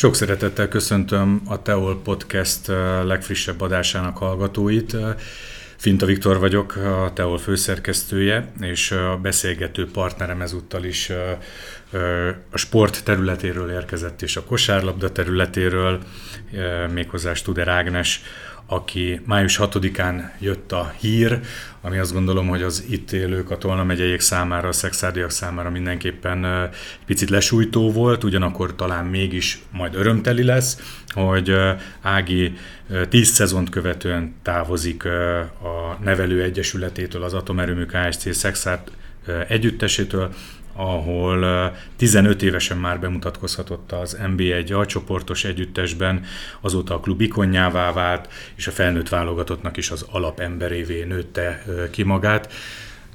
Sok szeretettel köszöntöm a Teol Podcast eh, legfrissebb adásának hallgatóit. Eh, Finta Viktor vagyok, a Teol főszerkesztője, és a beszélgető partnerem ezúttal is eh, a sport területéről érkezett, és a kosárlabda területéről, méghozzá Studer Ágnes, aki május 6-án jött a hír, ami azt gondolom, hogy az itt élők, a Tolna megyeiek számára, a szexádiak számára mindenképpen picit lesújtó volt, ugyanakkor talán mégis majd örömteli lesz, hogy Ági tíz szezont követően távozik a nevelő egyesületétől, az Atomerőmű KSC Szexárd együttesétől, ahol 15 évesen már bemutatkozhatott az NB1 alcsoportos együttesben, azóta a klub ikonjává vált, és a felnőtt válogatottnak is az alapemberévé nőtte ki magát.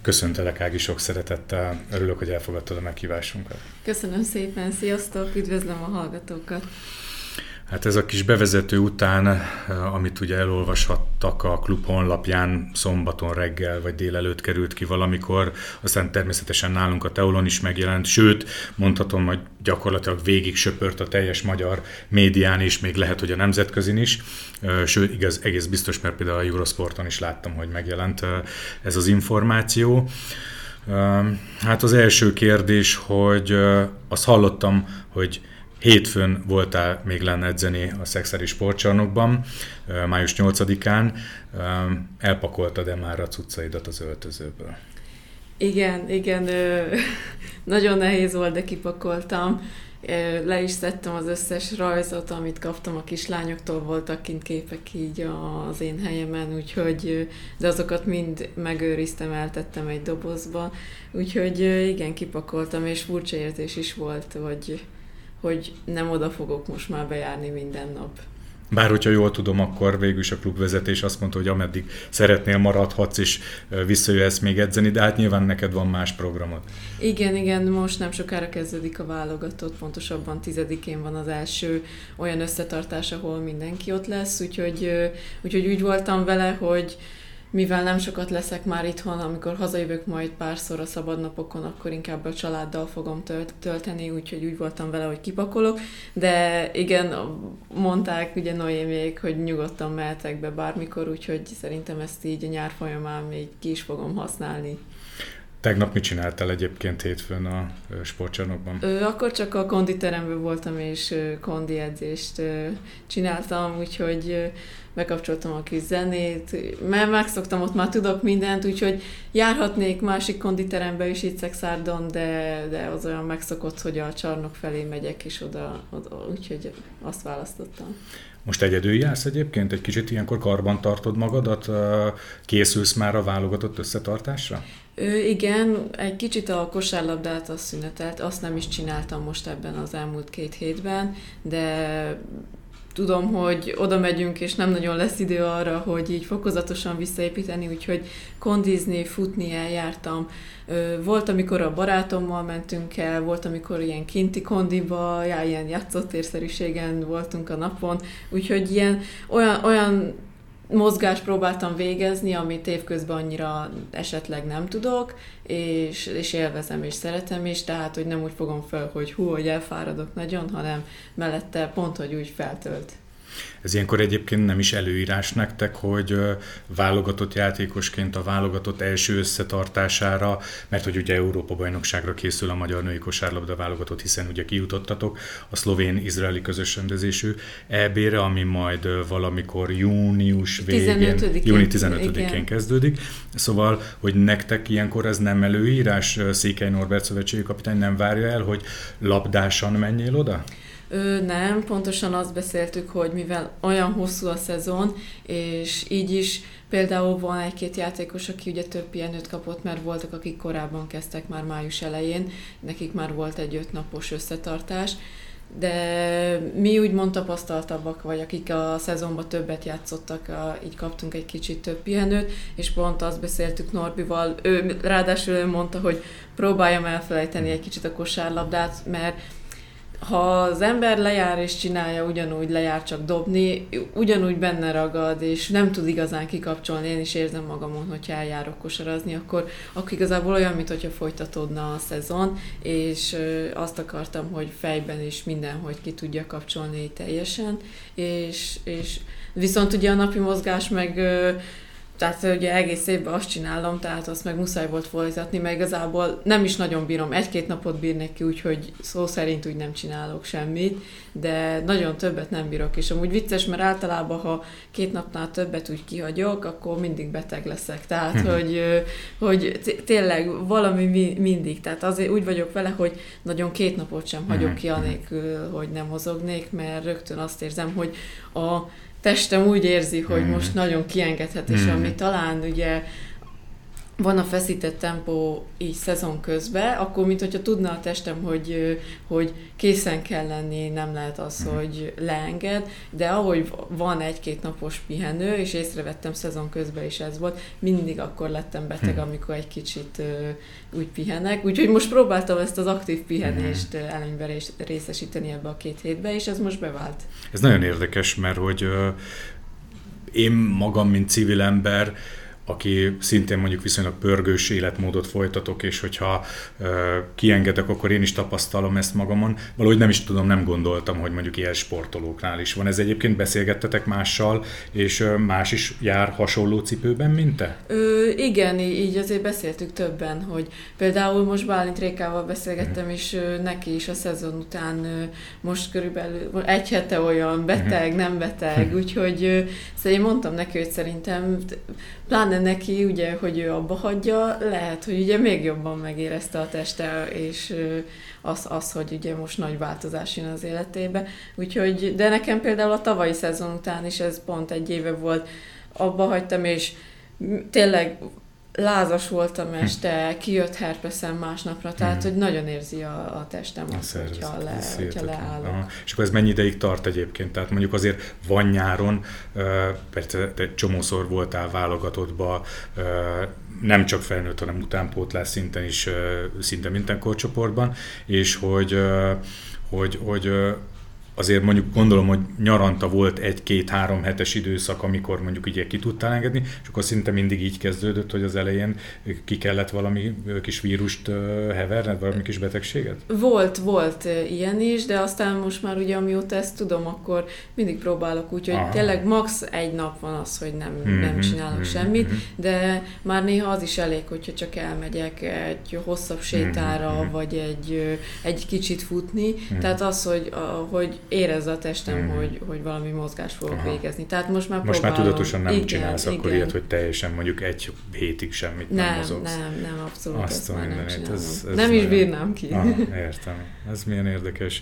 Köszöntelek Ági sok szeretettel, örülök, hogy elfogadtad a meghívásunkat. Köszönöm szépen, sziasztok, üdvözlöm a hallgatókat! Hát ez a kis bevezető után, eh, amit ugye elolvashattak a klub honlapján szombaton reggel vagy délelőtt került ki valamikor, aztán természetesen nálunk a Teolon is megjelent, sőt, mondhatom, hogy gyakorlatilag végig söpört a teljes magyar médián is, még lehet, hogy a nemzetközin is, eh, sőt, igaz, egész biztos, mert például a Eurosporton is láttam, hogy megjelent eh, ez az információ. Hát az első kérdés, hogy azt hallottam, hogy Hétfőn voltál még lenne edzeni a Szexeri sportcsarnokban, május 8-án. Elpakoltad-e már a cuccaidat az öltözőből? Igen, igen, nagyon nehéz volt, de kipakoltam. Le is szedtem az összes rajzot, amit kaptam a kislányoktól, voltak kint képek így az én helyemen, úgyhogy, de azokat mind megőriztem, eltettem egy dobozba, úgyhogy igen, kipakoltam, és furcsa érzés is volt, hogy hogy nem oda fogok most már bejárni minden nap. Bár hogyha jól tudom, akkor végül is a klubvezetés azt mondta, hogy ameddig szeretnél maradhatsz, és visszajöhetsz még edzeni, de hát nyilván neked van más programod. Igen, igen, most nem sokára kezdődik a válogatott, pontosabban tizedikén van az első olyan összetartás, ahol mindenki ott lesz, úgyhogy, úgyhogy úgy voltam vele, hogy mivel nem sokat leszek már itthon, amikor hazajövök majd párszor a szabadnapokon, akkor inkább a családdal fogom tölt, tölteni, úgyhogy úgy voltam vele, hogy kipakolok, de igen, mondták ugye Noémiék, hogy nyugodtan mehetek be bármikor, úgyhogy szerintem ezt így a nyár folyamán még ki is fogom használni. Tegnap mit csináltál egyébként hétfőn a sportcsarnokban? Ö, akkor csak a konditeremben voltam, és kondi edzést csináltam, úgyhogy bekapcsoltam a kis zenét, mert megszoktam, ott már tudok mindent, úgyhogy járhatnék másik konditerembe is itt Szexárdon, de, de az olyan megszokott, hogy a csarnok felé megyek, és oda, oda úgyhogy azt választottam. Most egyedül jársz egyébként? Egy kicsit ilyenkor karban tartod magadat? Készülsz már a válogatott összetartásra? Ő, igen, egy kicsit a kosárlabdát azt szünetelt, azt nem is csináltam most ebben az elmúlt két hétben, de tudom, hogy oda megyünk, és nem nagyon lesz idő arra, hogy így fokozatosan visszaépíteni, úgyhogy kondizni, futni eljártam. Volt, amikor a barátommal mentünk el, volt, amikor ilyen kinti kondiba, já, ilyen játszótérszerűségen voltunk a napon, úgyhogy ilyen olyan, olyan mozgást próbáltam végezni, amit évközben annyira esetleg nem tudok, és, és élvezem és szeretem is, tehát hogy nem úgy fogom fel, hogy hú, hogy elfáradok nagyon, hanem mellette pont, hogy úgy feltölt. Ez ilyenkor egyébként nem is előírás nektek, hogy válogatott játékosként a válogatott első összetartására, mert hogy ugye Európa bajnokságra készül a magyar női kosárlabda válogatott, hiszen ugye kijutottatok a szlovén-izraeli közös rendezésű EB-re, ami majd valamikor június végén, 15 júni 15-én kezdődik. Szóval, hogy nektek ilyenkor ez nem előírás, Székely Norbert szövetségi kapitány nem várja el, hogy labdásan menjél oda? Ő nem, pontosan azt beszéltük, hogy mivel olyan hosszú a szezon, és így is például van egy-két játékos, aki ugye több pihenőt kapott, mert voltak, akik korábban kezdtek már május elején, nekik már volt egy öt napos összetartás, de mi úgymond tapasztaltabbak vagy, akik a szezonban többet játszottak, így kaptunk egy kicsit több pihenőt, és pont azt beszéltük Norbival, ő ráadásul ő mondta, hogy próbáljam elfelejteni egy kicsit a kosárlabdát, mert ha az ember lejár és csinálja, ugyanúgy lejár csak dobni, ugyanúgy benne ragad, és nem tud igazán kikapcsolni, én is érzem magamon, hogyha eljárok kosarazni, akkor, akkor igazából olyan, mintha folytatódna a szezon, és azt akartam, hogy fejben is mindenhogy ki tudja kapcsolni teljesen, és, és viszont ugye a napi mozgás meg tehát ugye egész évben azt csinálom, tehát azt meg muszáj volt folytatni, mert igazából nem is nagyon bírom. Egy-két napot bírnék ki, úgyhogy szó szerint úgy nem csinálok semmit, de nagyon többet nem bírok. És amúgy vicces, mert általában, ha két napnál többet úgy kihagyok, akkor mindig beteg leszek. Tehát, hm. hogy, hogy tényleg valami mindig. Tehát azért úgy vagyok vele, hogy nagyon két napot sem hagyok hm. ki anélkül, hogy nem mozognék, mert rögtön azt érzem, hogy a testem úgy érzi, hogy mm. most nagyon kiengedhet, és mm. ami talán ugye van a feszített tempó így szezon közben, akkor mint hogyha tudna a testem, hogy, hogy készen kell lenni, nem lehet az, mm. hogy leenged, de ahogy van egy-két napos pihenő, és észrevettem szezon közben is ez volt, mindig akkor lettem beteg, mm. amikor egy kicsit úgy pihenek. Úgyhogy most próbáltam ezt az aktív pihenést mm. előnyben részesíteni ebbe a két hétbe, és ez most bevált. Ez nagyon érdekes, mert hogy én magam, mint civil ember, aki szintén mondjuk viszonylag pörgős életmódot folytatok, és hogyha ö, kiengedek, akkor én is tapasztalom ezt magamon. Valahogy nem is tudom, nem gondoltam, hogy mondjuk ilyen sportolóknál is van. Ez egyébként beszélgettetek mással, és ö, más is jár hasonló cipőben, mint te? Ö, igen, így azért beszéltük többen, hogy például most Bálint Rékával beszélgettem, mm. és ö, neki is a szezon után ö, most körülbelül egy hete olyan beteg, mm. nem beteg, úgyhogy ö, szóval én mondtam neki, hogy szerintem pláne neki, ugye, hogy ő abba hagyja, lehet, hogy ugye még jobban megérezte a teste, és az, az, hogy ugye most nagy változás jön az életébe. Úgyhogy, de nekem például a tavalyi szezon után is ez pont egy éve volt, abba hagytam, és tényleg lázas voltam hm. este, kijött herpeszem másnapra, tehát hmm. hogy nagyon érzi a, a testem a azt, hogyha, le, hogyha leállok. Aha. És akkor ez mennyi ideig tart egyébként? Tehát mondjuk azért van nyáron, persze te csomószor voltál válogatottba, nem csak felnőtt, hanem utánpótlás szinten is, szinte minden korcsoportban, és hogy, hogy, hogy azért mondjuk gondolom, hogy nyaranta volt egy-két-három hetes időszak, amikor mondjuk ugye ki tudtál engedni, és akkor szinte mindig így kezdődött, hogy az elején ki kellett valami kis vírust heverned, valami kis betegséget? Volt, volt ilyen is, de aztán most már ugye amióta ezt tudom, akkor mindig próbálok úgy, hogy Aha. tényleg max. egy nap van az, hogy nem, mm-hmm, nem csinálok mm-hmm, semmit, mm-hmm. de már néha az is elég, hogyha csak elmegyek egy hosszabb sétára, mm-hmm. vagy egy, egy kicsit futni, mm-hmm. tehát az, hogy, hogy érezze a testem, mm. hogy, hogy valami mozgás fogok Aha. végezni. Tehát most már Most próbálom. már tudatosan nem igen, csinálsz igen. akkor ilyet, hogy teljesen mondjuk egy hétig semmit nem, nem mozogsz. Nem, nem, abszolút Azt ezt már nem ez, ez Nem is bírnám ki. Aha, értem. Ez milyen érdekes.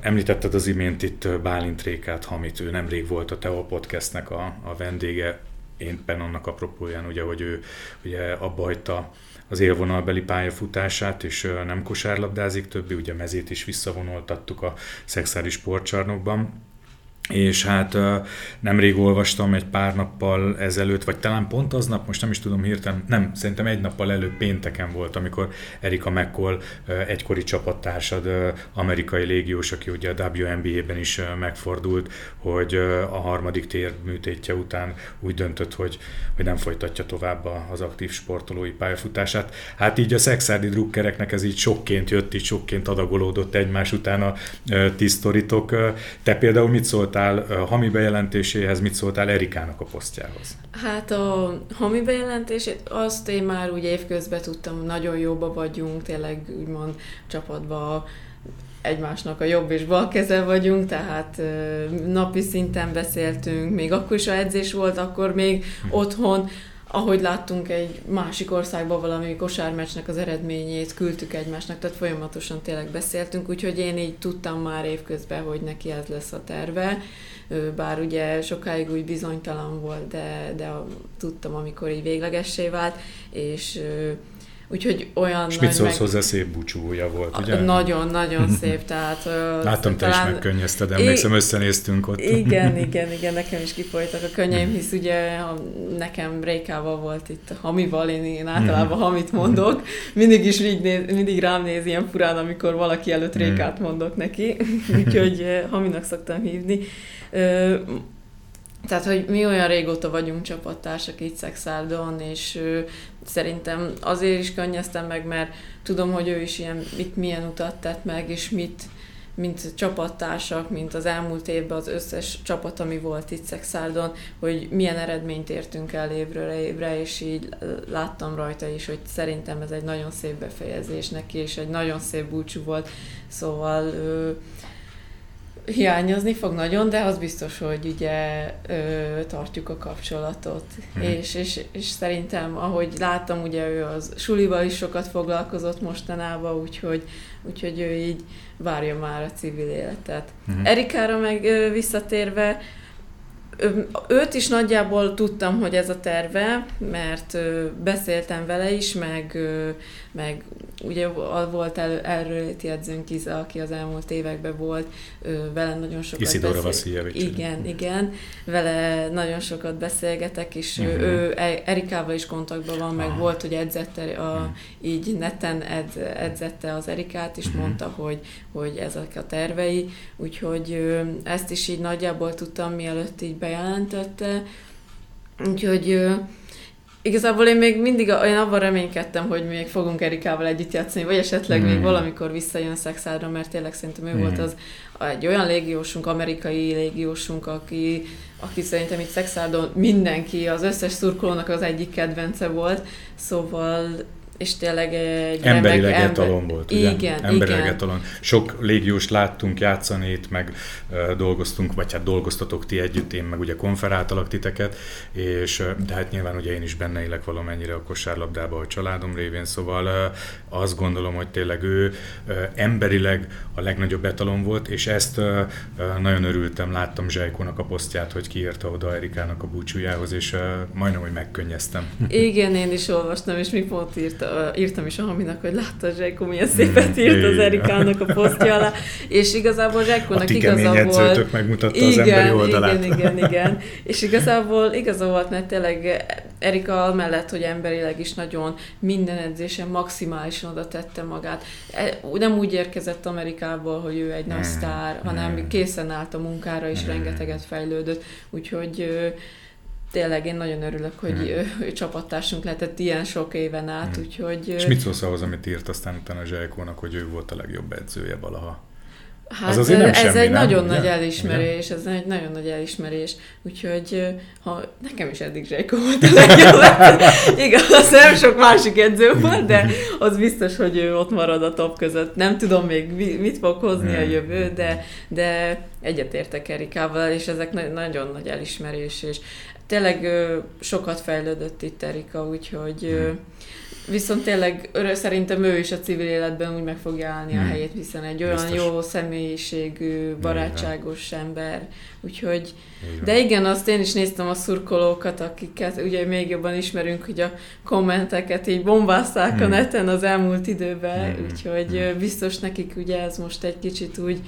Említetted az imént itt Bálint Rékát, Hamit, ő nemrég volt a Teo Podcastnek a, a vendége, én annak apropóján, ugye, hogy ő ugye abba hagyta az élvonalbeli pályafutását, és nem kosárlabdázik többi, ugye mezét is visszavonultattuk a szexuális sportcsarnokban, és hát nemrég olvastam egy pár nappal ezelőtt, vagy talán pont aznap, most nem is tudom hirtelen, nem, szerintem egy nappal előbb pénteken volt, amikor Erika McCall egykori csapattársad, amerikai légiós, aki ugye a WNBA-ben is megfordult, hogy a harmadik tér műtétje után úgy döntött, hogy, hogy nem folytatja tovább az aktív sportolói pályafutását. Hát így a szexádi drukkereknek ez így sokként jött, így sokként adagolódott egymás után a tisztoritok. Te például mit szólt szóltál Hami bejelentéséhez, mit szóltál Erikának a posztjához? Hát a Hami bejelentését, azt én már úgy évközben tudtam, nagyon jóba vagyunk, tényleg úgymond csapatba egymásnak a jobb és bal keze vagyunk, tehát napi szinten beszéltünk, még akkor is a edzés volt, akkor még hm. otthon, ahogy láttunk egy másik országban valami kosármeccsnek az eredményét, küldtük egymásnak, tehát folyamatosan tényleg beszéltünk, úgyhogy én így tudtam már évközben, hogy neki ez lesz a terve, bár ugye sokáig úgy bizonytalan volt, de, de tudtam, amikor így véglegessé vált, és Úgyhogy olyan És meg... hozzá szép búcsúja volt, ugye? Nagyon-nagyon szép, tehát... Láttam, te talán... is megkönnyezted, emlékszem, I... összenéztünk ott. Igen, igen, igen, nekem is kifolytak a könnyeim, hisz ugye nekem Rékával volt itt Hamival, én, én általában Hamit mondok, mindig is így néz, mindig rám néz ilyen furán, amikor valaki előtt Rékát mondok neki, úgyhogy Haminak szoktam hívni. Tehát, hogy mi olyan régóta vagyunk csapattársak itt Szexárdon, és szerintem azért is könnyeztem meg, mert tudom, hogy ő is ilyen, mit, milyen utat tett meg, és mit, mint csapattársak, mint az elmúlt évben az összes csapat, ami volt itt Szexárdon, hogy milyen eredményt értünk el évről évre, és így láttam rajta is, hogy szerintem ez egy nagyon szép befejezés neki, és egy nagyon szép búcsú volt, szóval hiányozni fog nagyon, de az biztos, hogy ugye ö, tartjuk a kapcsolatot. Mm. És, és, és szerintem, ahogy láttam, ugye ő az sulival is sokat foglalkozott mostanában, úgyhogy, úgyhogy ő így várja már a civil életet. Mm. Erikára meg ö, visszatérve, Őt is nagyjából tudtam, hogy ez a terve, mert beszéltem vele is, meg, meg ugye volt el, erről edzőnk Iza, aki az elmúlt években volt, vele nagyon sokat Isidora beszél... Igen, igen, vele nagyon sokat beszélgetek, és uh-huh. ő e- Erikával is kontaktban van, meg ah. volt, hogy edzette, a, uh-huh. így neten edz, edzette az Erikát, és uh-huh. mondta, hogy, hogy ezek a tervei, úgyhogy ezt is így nagyjából tudtam, mielőtt így bejelentette, úgyhogy igazából én még mindig én abban reménykedtem, hogy még fogunk Erikával együtt játszani, vagy esetleg mm. még valamikor visszajön Szexádra, mert tényleg szerintem ő mm. volt az egy olyan légiósunk, amerikai légiósunk, aki, aki szerintem itt Szexádon mindenki, az összes szurkolónak az egyik kedvence volt, szóval és tényleg egy Emberileg ember... etalon volt, ugye? Igen, Emberileg igen. etalon. Sok légiós láttunk játszani itt, meg uh, dolgoztunk, vagy hát dolgoztatok ti együtt, én meg ugye konferáltalak titeket, és uh, de hát nyilván ugye én is benne élek valamennyire a kosárlabdába a családom révén, szóval uh, azt gondolom, hogy tényleg ő uh, emberileg a legnagyobb etalon volt, és ezt uh, uh, nagyon örültem, láttam Zsajkónak a posztját, hogy kiírta oda Erikának a búcsújához, és uh, majdnem, hogy megkönnyeztem. Igen, én is olvastam, és mi pont írt írtam is a Haminak, hogy látta Zsajko milyen szépet írt az Erikának a posztja alá, és igazából Zsajkónak igaza volt. megmutatta igen, az emberi oldalát. Igen, igen, igen. És igazából igaza volt, mert tényleg Erika mellett, hogy emberileg is nagyon minden edzésen maximálisan oda tette magát. E, nem úgy érkezett Amerikából, hogy ő egy nagy sztár, hanem készen állt a munkára, és rengeteget fejlődött. Úgyhogy tényleg én nagyon örülök, hogy hmm. ő, ő csapattársunk lehetett ilyen sok éven át, hmm. úgyhogy... És mit szólsz ahhoz, amit írt aztán utána Zsajkónak, hogy ő volt a legjobb edzője valaha? Hát az azért nem ez semmi, egy nem? nagyon ugye? nagy elismerés, ez egy nagyon nagy elismerés, úgyhogy ha nekem is eddig Zsajko volt a legjobb, igaz, nem sok másik edző volt, de az biztos, hogy ő ott marad a top között. Nem tudom még mit fog hozni a jövő, de, de egyetértek Erikával, és ezek nagyon nagy elismerés, és tényleg sokat fejlődött itt Erika, úgyhogy hmm. viszont tényleg szerintem ő is a civil életben úgy meg fogja állni hmm. a helyét, hiszen egy olyan Biztos. jó személyiségű, barátságos igen. ember, úgyhogy igen. de igen, azt én is néztem a szurkolókat, akiket ugye még jobban ismerünk, hogy a kommenteket így bombázták hmm. a neten az elmúlt időben, hmm. úgyhogy hmm. biztos nekik ugye ez most egy kicsit úgy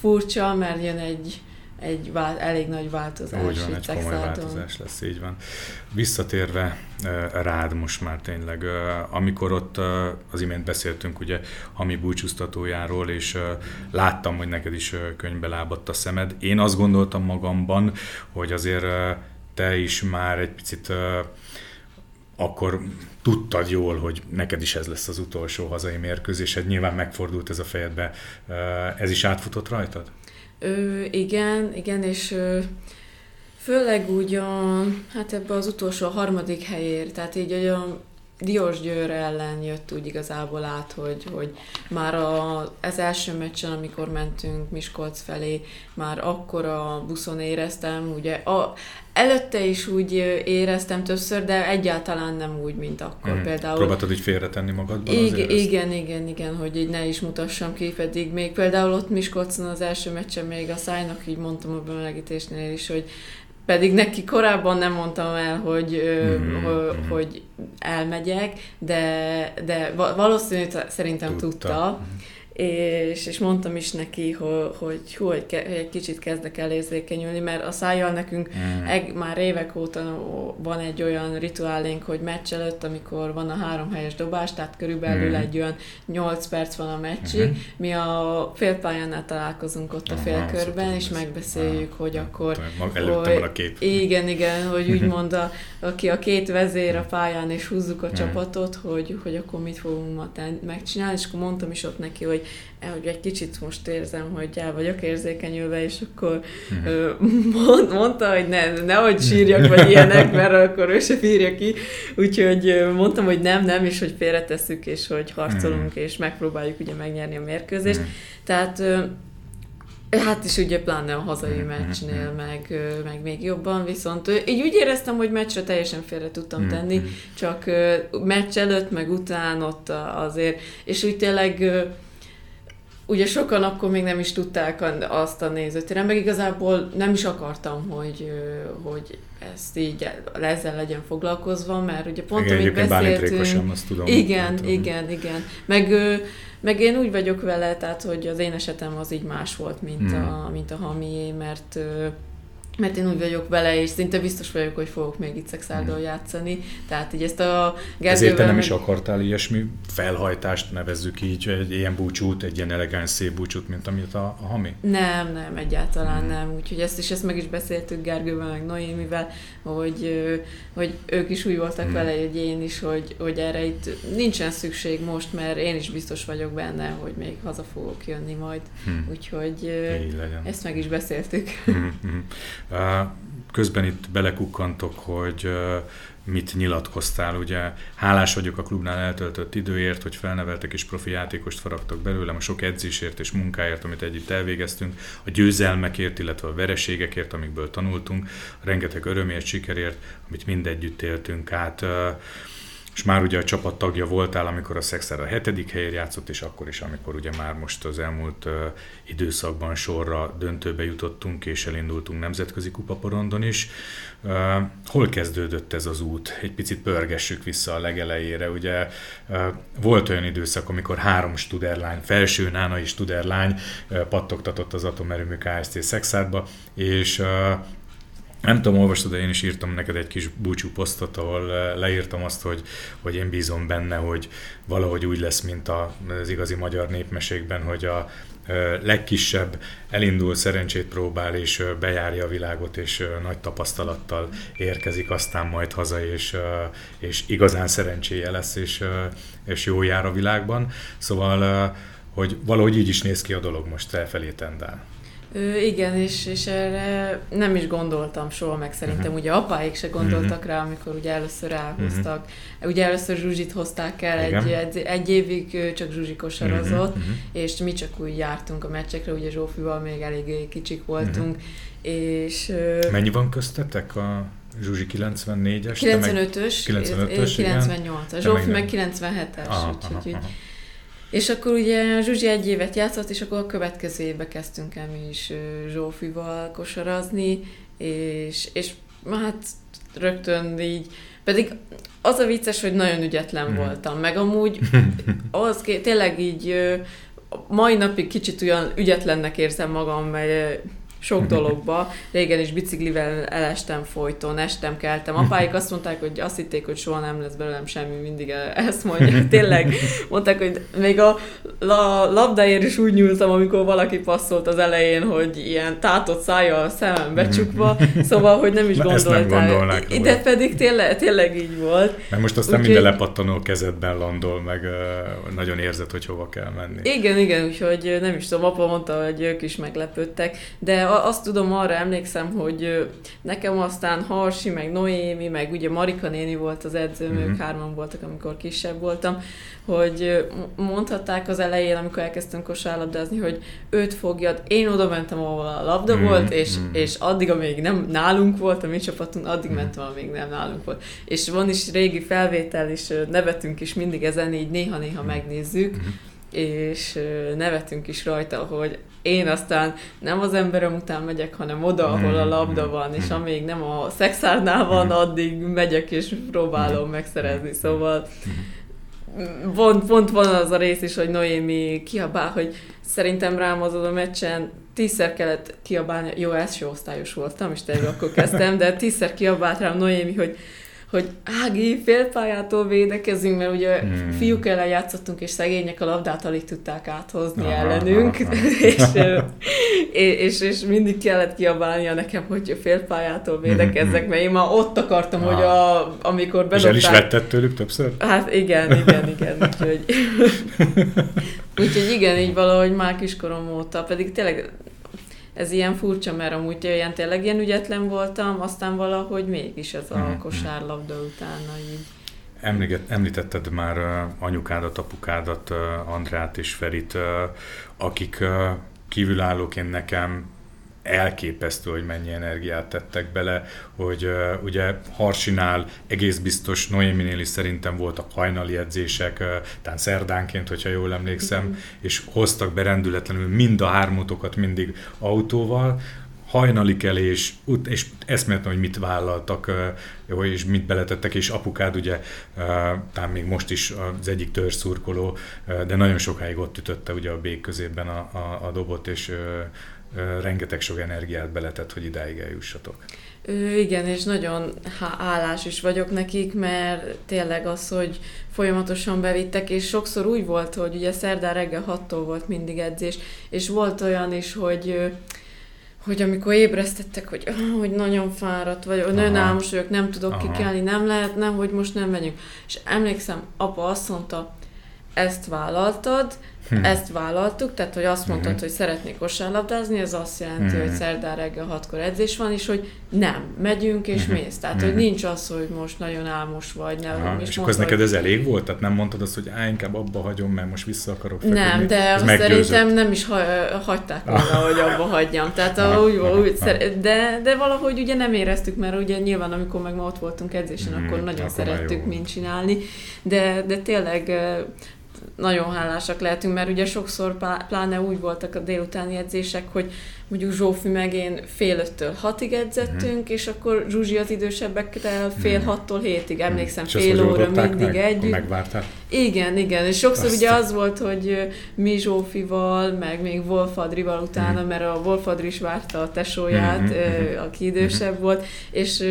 furcsa, mert jön egy egy vál, elég nagy változás. Úgy van, egy komoly változás lesz, így van. Visszatérve rád most már tényleg, amikor ott az imént beszéltünk ugye a mi búcsúztatójáról, és láttam, hogy neked is könyvbe lábadt a szemed. Én azt gondoltam magamban, hogy azért te is már egy picit akkor tudtad jól, hogy neked is ez lesz az utolsó hazai mérkőzésed, nyilván megfordult ez a fejedbe. Ez is átfutott rajtad? Ö, igen, igen, és ö, főleg úgy a, hát ebbe az utolsó a harmadik helyért, tehát így a Diós Győr ellen jött úgy igazából át, hogy, hogy már a, az első meccsen, amikor mentünk Miskolc felé, már akkor a buszon éreztem, ugye a, előtte is úgy éreztem többször, de egyáltalán nem úgy, mint akkor mm. például. Próbáltad így félretenni magadban igen, azért igen, ezt? igen, igen, hogy így ne is mutassam ki, pedig még például ott Miskolcon az első meccsen még a szájnak így mondtam a bemelegítésnél is, hogy pedig neki korábban nem mondtam el, hogy, mm-hmm. hogy, hogy elmegyek, de, de valószínűleg szerintem tudta. tudta és, és mondtam is neki, hogy, hogy hú, hogy egy kicsit kezdek el érzékenyülni, mert a szájjal nekünk mm. eg, már évek óta van egy olyan rituálénk, hogy meccs előtt, amikor van a három helyes dobás, tehát körülbelül mm. egy olyan 8 perc van a meccsig, mm-hmm. mi a félpályánál találkozunk ott a félkörben, és megbeszéljük, ah, hogy akkor... Előttem a kép. Igen, igen, hogy úgymond a, aki a két vezér a pályán, és húzzuk a mm. csapatot, hogy, hogy akkor mit fogunk ma megcsinálni, és akkor mondtam is ott neki, hogy hogy egy kicsit most érzem, hogy el vagyok érzékenyülve, és akkor mm. mond, mondta, hogy ne, nehogy sírjak, vagy ilyenek, mert akkor ő se bírja ki. Úgyhogy mondtam, hogy nem, nem, és hogy félretesszük, és hogy harcolunk, mm. és megpróbáljuk ugye megnyerni a mérkőzést. Mm. Tehát Hát is ugye pláne a hazai meccsnél, meg, meg még jobban, viszont így úgy éreztem, hogy meccsre teljesen félre tudtam tenni, csak meccs előtt, meg után ott azért, és úgy tényleg ugye sokan akkor még nem is tudták azt a nézőtéren, meg igazából nem is akartam, hogy, hogy ezt így ezzel legyen foglalkozva, mert ugye pont igen, amit beszéltünk... Sem, azt tudom. Igen, tudom. igen, igen. Meg, meg én úgy vagyok vele, tehát hogy az én esetem az így más volt, mint, hmm. a, mint a hamié, mert mert én úgy vagyok vele, és szinte biztos vagyok, hogy fogok még itt szexárdal hmm. játszani. Tehát így ezt a Gergővel... Ezért te nem is akartál ilyesmi felhajtást, nevezzük így, egy ilyen búcsút, egy ilyen elegáns szép búcsút, mint amit a, a Hami? Nem, nem, egyáltalán hmm. nem. Úgyhogy ezt is ezt meg is beszéltük Gergővel, meg Noémivel, hogy, hogy ők is úgy voltak hmm. vele, hogy én is, hogy, hogy erre itt nincsen szükség most, mert én is biztos vagyok benne, hogy még haza fogok jönni majd. Hmm. Úgyhogy ezt meg is beszéltük. Hmm. Közben itt belekukkantok, hogy mit nyilatkoztál. Ugye hálás vagyok a klubnál eltöltött időért, hogy felneveltek és profi játékost faragtak belőlem, a sok edzésért és munkáért, amit együtt elvégeztünk, a győzelmekért, illetve a vereségekért, amikből tanultunk, a rengeteg örömért, sikerért, amit mindegyütt éltünk át és már ugye a csapat tagja voltál, amikor a Szexer a hetedik helyen játszott, és akkor is, amikor ugye már most az elmúlt időszakban sorra döntőbe jutottunk, és elindultunk nemzetközi kupaporondon is. Hol kezdődött ez az út? Egy picit pörgessük vissza a legelejére. Ugye volt olyan időszak, amikor három studerlány, felső nánai studerlány pattogtatott az atomerőmű KST Szexádba, és nem tudom, olvastad, de én is írtam neked egy kis búcsú posztot, ahol eh, leírtam azt, hogy, hogy én bízom benne, hogy valahogy úgy lesz, mint az igazi magyar népmeségben, hogy a eh, legkisebb elindul, szerencsét próbál, és eh, bejárja a világot, és nagy tapasztalattal érkezik, aztán majd haza, és, és igazán szerencséje lesz, és, és jó jár a világban. Szóval, hogy valahogy így is néz ki a dolog most elfelé tendál. Ö, igen, és, és erre nem is gondoltam soha, meg szerintem uh-huh. ugye apáik se gondoltak uh-huh. rá, amikor ugye először elhoztak. Uh-huh. Ugye először Zsuzsit hozták el, egy, egy, egy évig csak Zsuzsi kosarazott, uh-huh. és mi csak úgy jártunk a meccsekre, ugye Zsófival még elég kicsik voltunk, uh-huh. és... Mennyi van köztetek a Zsuzsi 94-es? 95-ös, 95-ös 98-as, Zsófi meg 97-es, aha, úgyhogy aha, aha. És akkor ugye Zsuzsi egy évet játszott, és akkor a következő évbe kezdtünk el mi is Zsófival kosarazni, és, és hát rögtön így, pedig az a vicces, hogy nagyon ügyetlen mm. voltam, meg amúgy az tényleg így mai napig kicsit olyan ügyetlennek érzem magam, mert sok dologba. Régen is biciklivel elestem folyton, estem, keltem. Apáik azt mondták, hogy azt hitték, hogy soha nem lesz belőlem semmi, mindig ezt mondják. Tényleg mondták, hogy még a la, labdáért is úgy nyúltam, amikor valaki passzolt az elején, hogy ilyen tátott szája a szemem becsukva, szóval, hogy nem is gondoltál. De pedig tényleg, tényleg így volt. Mert most aztán úgy, minden lepattanó kezedben landol, meg uh, nagyon érzed, hogy hova kell menni. Igen, igen, úgyhogy nem is tudom, apa mondta, hogy ők is meglepődtek, de azt tudom, arra emlékszem, hogy nekem aztán Harsi, meg Noémi, meg ugye Marika néni volt az edzőm, mm-hmm. ők mhm. hárman voltak, amikor kisebb voltam, hogy mondhatták az elején, amikor elkezdtünk kosárlabdázni, hogy őt fogjad, én oda mentem, ahol a labda mm-hmm. volt, és, mm-hmm. és addig, amíg nem nálunk volt, a mi csapatunk, addig mm-hmm. mentem, amíg nem nálunk volt. És van is régi felvétel, és nevetünk is mindig ezen, így néha-néha mm-hmm. megnézzük, mm-hmm és nevetünk is rajta, hogy én aztán nem az emberem után megyek, hanem oda, ahol a labda van, és amíg nem a szexárnál van, addig megyek és próbálom megszerezni, szóval pont, pont van az a rész is, hogy Noémi kiabál, hogy szerintem rám azon a meccsen tízszer kellett kiabálni, jó, első osztályos voltam, és tényleg akkor kezdtem, de tízszer kiabált rám Noémi, hogy hogy Ági, félpályától védekezünk, mert ugye hmm. fiúk ellen játszottunk, és szegények a labdát alig tudták áthozni aha, ellenünk, aha, aha. és, és, és mindig kellett kiabálnia nekem, hogy félpályától védekezzek, hmm. mert én már ott akartam, aha. hogy a, amikor bedobták... És el is vetted tőlük többször? Hát igen, igen, igen, úgyhogy... úgyhogy igen, így valahogy már kiskorom óta, pedig tényleg ez ilyen furcsa, mert amúgy ilyen tényleg ilyen ügyetlen voltam, aztán valahogy mégis ez a mm-hmm. kosárlabda utána így. Emléget, említetted már anyukádat, apukádat, Andrát és Ferit, akik kívülállóként nekem elképesztő, hogy mennyi energiát tettek bele, hogy uh, ugye Harsinál egész biztos, Noéminél is szerintem voltak hajnali edzések, uh, talán szerdánként, hogyha jól emlékszem, mm. és hoztak berendületlenül mind a hármutokat mindig autóval, hajnali kelés, és eszméletlen, hogy mit vállaltak, és mit beletettek, és apukád ugye, talán még most is az egyik törszurkoló, de nagyon sokáig ott ütötte ugye a bék közében a, a, a dobot, és rengeteg sok energiát beletett, hogy idáig eljussatok. Ő, igen, és nagyon hálás is vagyok nekik, mert tényleg az, hogy folyamatosan bevittek, és sokszor úgy volt, hogy ugye szerdán reggel 6-tól volt mindig edzés, és volt olyan is, hogy hogy amikor ébresztettek, hogy, hogy nagyon fáradt vagy, hogy nagyon álmos vagyok, nem tudok Aha. kikelni, nem lehet, nem, hogy most nem megyünk. És emlékszem, apa azt mondta, ezt vállaltad, Hmm. Ezt vállaltuk, tehát hogy azt mondtad, hmm. hogy szeretnék kosárlabdázni, ez azt jelenti, hmm. hogy szerdán reggel hatkor edzés van, és hogy nem, megyünk és hmm. mész. Tehát, hmm. hogy nincs az, hogy most nagyon álmos vagy. Nem, Aha, és, és akkor ez neked ez elég volt? Tehát nem mondtad azt, hogy á, inkább abba hagyom, mert most vissza akarok feküdni? Nem, de ez szerintem nem is ha- hagyták volna, hogy abba hagyjam. Tehát ah, úgy, ah, úgy, ah. de, de valahogy ugye nem éreztük, mert ugye nyilván amikor meg ma ott voltunk edzésen, hmm. akkor nagyon akkor szerettük mind csinálni. De, de tényleg nagyon hálásak lehetünk, mert ugye sokszor pláne úgy voltak a délutáni edzések, hogy mondjuk Zsófi meg én fél öttől hatig edzettünk, mm. és akkor Zsuzsi az idősebbekkel fél mm. hattól hétig, mhm. emlékszem, mm. fél óra mindig meg, együtt. Megvárták? Igen, igen, és sokszor Azt. ugye az volt, hogy mi Zsófival, meg még Wolf Adrival utána, mm. mert a Wolf Adri is várta a tesóját, mm-hmm. aki idősebb mm-hmm. volt, és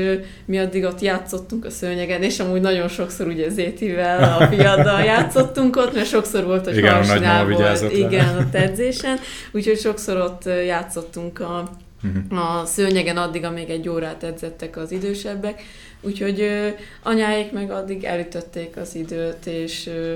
mi addig ott játszottunk a szőnyegen, és amúgy nagyon sokszor ugye Zétivel, a fiaddal játszottunk ott, mert sokszor volt, hogy igen, a volt, igen, a edzésen, úgyhogy sokszor ott játszottunk játszottunk a, uh-huh. a szőnyegen addig, amíg egy órát edzettek az idősebbek, úgyhogy ö, anyáik meg addig elütötték az időt, és ö,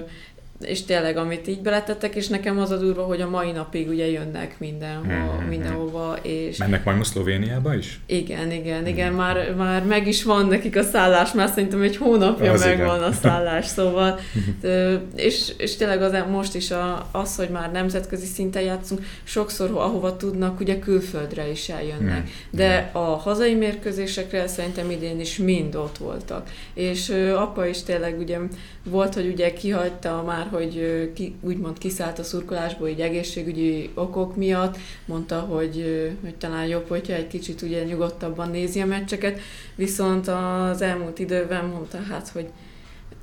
és tényleg, amit így beletettek, és nekem az a durva, hogy a mai napig ugye jönnek mindenhol, mm-hmm. mindenhova, és... Mennek majd Szlovéniába is? Igen, igen, mm. igen, már, már meg is van nekik a szállás, már szerintem egy hónapja az megvan igen. a szállás, szóval, és, és tényleg az, most is a, az, hogy már nemzetközi szinten játszunk, sokszor ahova tudnak, ugye külföldre is eljönnek, mm. de a hazai mérkőzésekre szerintem idén is mind ott voltak, és apa is tényleg ugye volt, hogy ugye kihagyta már hogy ki, úgymond kiszállt a szurkolásból így egészségügyi okok miatt, mondta, hogy, hogy talán jobb, hogyha egy kicsit ugye nyugodtabban nézi a meccseket, viszont az elmúlt időben mondta hát, hogy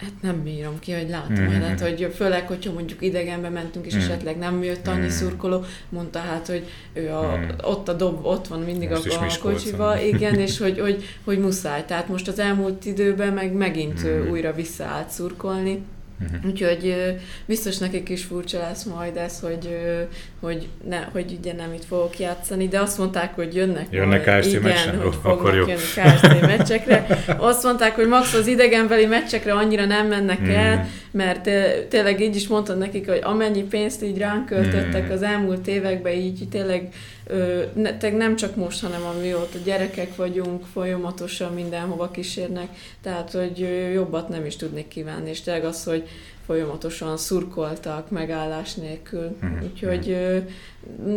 hát nem bírom ki, hogy látom, mm-hmm. hát, hogy főleg, hogyha mondjuk idegenbe mentünk, és mm. esetleg nem jött annyi mm. szurkoló, mondta hát, hogy ő a, mm. ott a dob, ott van mindig most a, a kocsiba, igen, és hogy, hogy, hogy muszáj. Tehát most az elmúlt időben meg megint mm. újra visszaállt szurkolni, Uh-huh. Úgyhogy biztos nekik is furcsa lesz majd ez, hogy, hogy, ne, hogy ugye nem itt fogok játszani, de azt mondták, hogy jönnek Jönnek majd, igen, meccsen? hogy fognak akkor jó. jönni KST meccsekre. Azt mondták, hogy max az idegenbeli meccsekre annyira nem mennek mm. el, mert tényleg így is mondtad nekik, hogy amennyi pénzt így ránk költöttek mm. az elmúlt években, így tényleg ne, nem csak most, hanem amióta gyerekek vagyunk, folyamatosan mindenhova kísérnek, tehát hogy jobbat nem is tudnék kívánni, és tényleg az, hogy folyamatosan szurkoltak megállás nélkül. Mm-hmm. Úgyhogy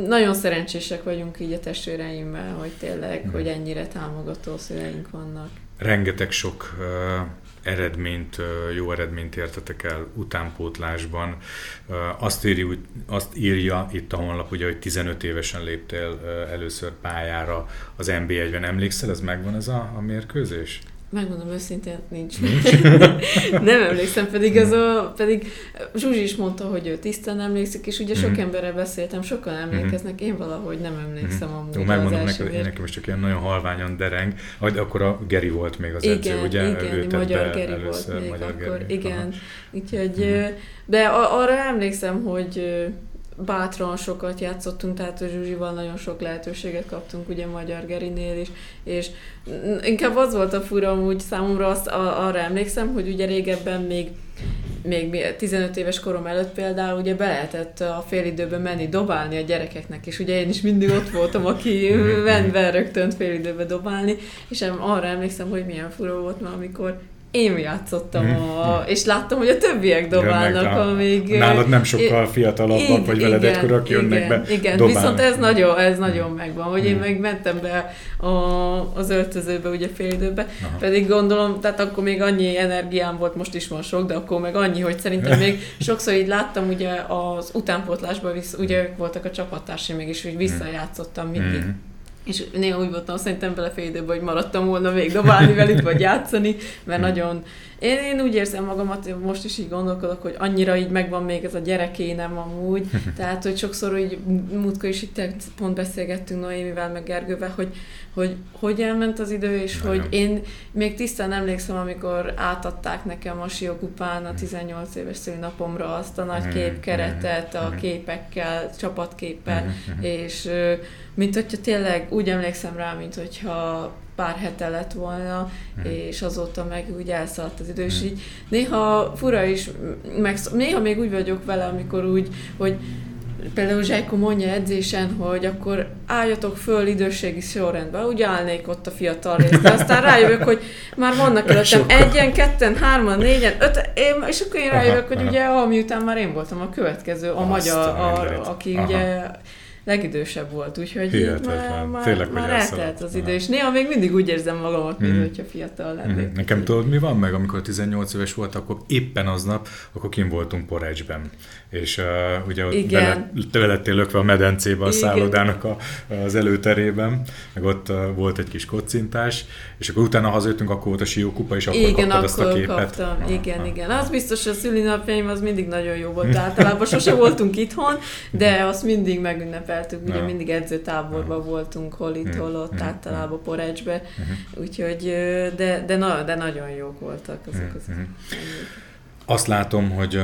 nagyon szerencsések vagyunk így a testvéreimmel, hogy tényleg, mm-hmm. hogy ennyire támogató szüleink vannak. Rengeteg sok uh, eredményt, jó eredményt értetek el utánpótlásban. Azt írja, azt írja itt a honlap, ugye, hogy 15 évesen léptél először pályára az NB1-ben. Emlékszel, ez megvan ez a, a mérkőzés? Megmondom őszintén, nincs. nem emlékszem, pedig az a, pedig Zsuzsi is mondta, hogy ő tisztán emlékszik, és ugye sok mm-hmm. emberrel beszéltem, sokan emlékeznek, én valahogy nem emlékszem mm-hmm. amúgy Jó, megmondom az neki, nekem most csak ilyen nagyon halványan dereng, hogy akkor a Geri volt még az igen, edző, ugye? Igen, ő magyar Geri először, volt még magyar akkor, Geri. igen. Úgyhogy, mm-hmm. de arra emlékszem, hogy bátran sokat játszottunk, tehát a Zsuzsival nagyon sok lehetőséget kaptunk, ugye Magyar Gerinél is, és inkább az volt a fura úgy számomra, azt, arra emlékszem, hogy ugye régebben még még 15 éves korom előtt például ugye be lehetett a félidőben menni dobálni a gyerekeknek, és ugye én is mindig ott voltam, aki ment be rögtön félidőbe dobálni, és arra emlékszem, hogy milyen fura volt ma, amikor én játszottam, mm. a, és láttam, hogy a többiek dobálnak, Jönnek, amíg... Nálad nem sokkal fiatalabbak, vagy veled egykorak jönnek igen, be Igen, dobálnak. viszont ez nagyon, ez nagyon megvan, hogy én meg mentem be a, az öltözőbe, ugye fél időbe, Aha. pedig gondolom, tehát akkor még annyi energiám volt, most is van sok, de akkor meg annyi, hogy szerintem még sokszor így láttam ugye az utánpótlásban, ugye ők voltak a csapattársaim, mégis úgy visszajátszottam mindig. Mm és néha úgy voltam, szerintem bele fél időben, hogy maradtam volna még dobálni velük, vagy játszani, mert hmm. nagyon... Én, én úgy érzem magamat, most is így gondolkodok, hogy annyira így megvan még ez a gyerekénem amúgy, tehát, hogy sokszor így múltkor is itt pont beszélgettünk Noémivel, meg Gergővel, hogy, hogy hogy elment az idő, és Nagyon. hogy én még tisztán emlékszem, amikor átadták nekem a Siokupán a 18 hmm. éves szülinapomra azt a nagy hmm. képkeretet a képekkel, csapatképpel, és mint hogyha tényleg úgy emlékszem rá, mint hogyha pár hete lett volna, hmm. és azóta meg úgy elszaladt az idő, és így néha fura is, meg, néha még úgy vagyok vele, amikor úgy, hogy például Zsájko mondja edzésen, hogy akkor álljatok föl időségi sorrendben, úgy állnék ott a fiatal részt, aztán rájövök, hogy már vannak előttem egyen, ketten, hárman, négyen, öt, én, és akkor én rájövök, hogy ugye, ami után már én voltam a következő, a Azt magyar, a, aki aha. ugye legidősebb volt, úgyhogy Hihetetlen. már, Tényleg, már eltelt az idő, és néha még mindig úgy érzem magamat, mint mm. hogyha fiatal lennék. Mm. Nekem tudod, mi van meg, amikor 18 éves volt, akkor éppen aznap, akkor kim voltunk Porecsben, és uh, ugye ott bele, lökve a medencébe a Igen. szállodának a, az előterében, meg ott uh, volt egy kis kocintás, és akkor utána hazajöttünk, akkor volt a siókupa, és akkor igen, kaptad akkor azt a képet. Kaptam. Ah, igen, ah. igen. Az biztos, a szülinapjaim az mindig nagyon jó volt. Általában sose voltunk itthon, de azt mindig megünnepeltük. Ugye mindig edzőtáborban voltunk, hol itt, hol ott, mm. általában Porecsbe. Mm. Úgyhogy, de, de, na, de nagyon jók voltak azok az. Azt látom, hogy uh,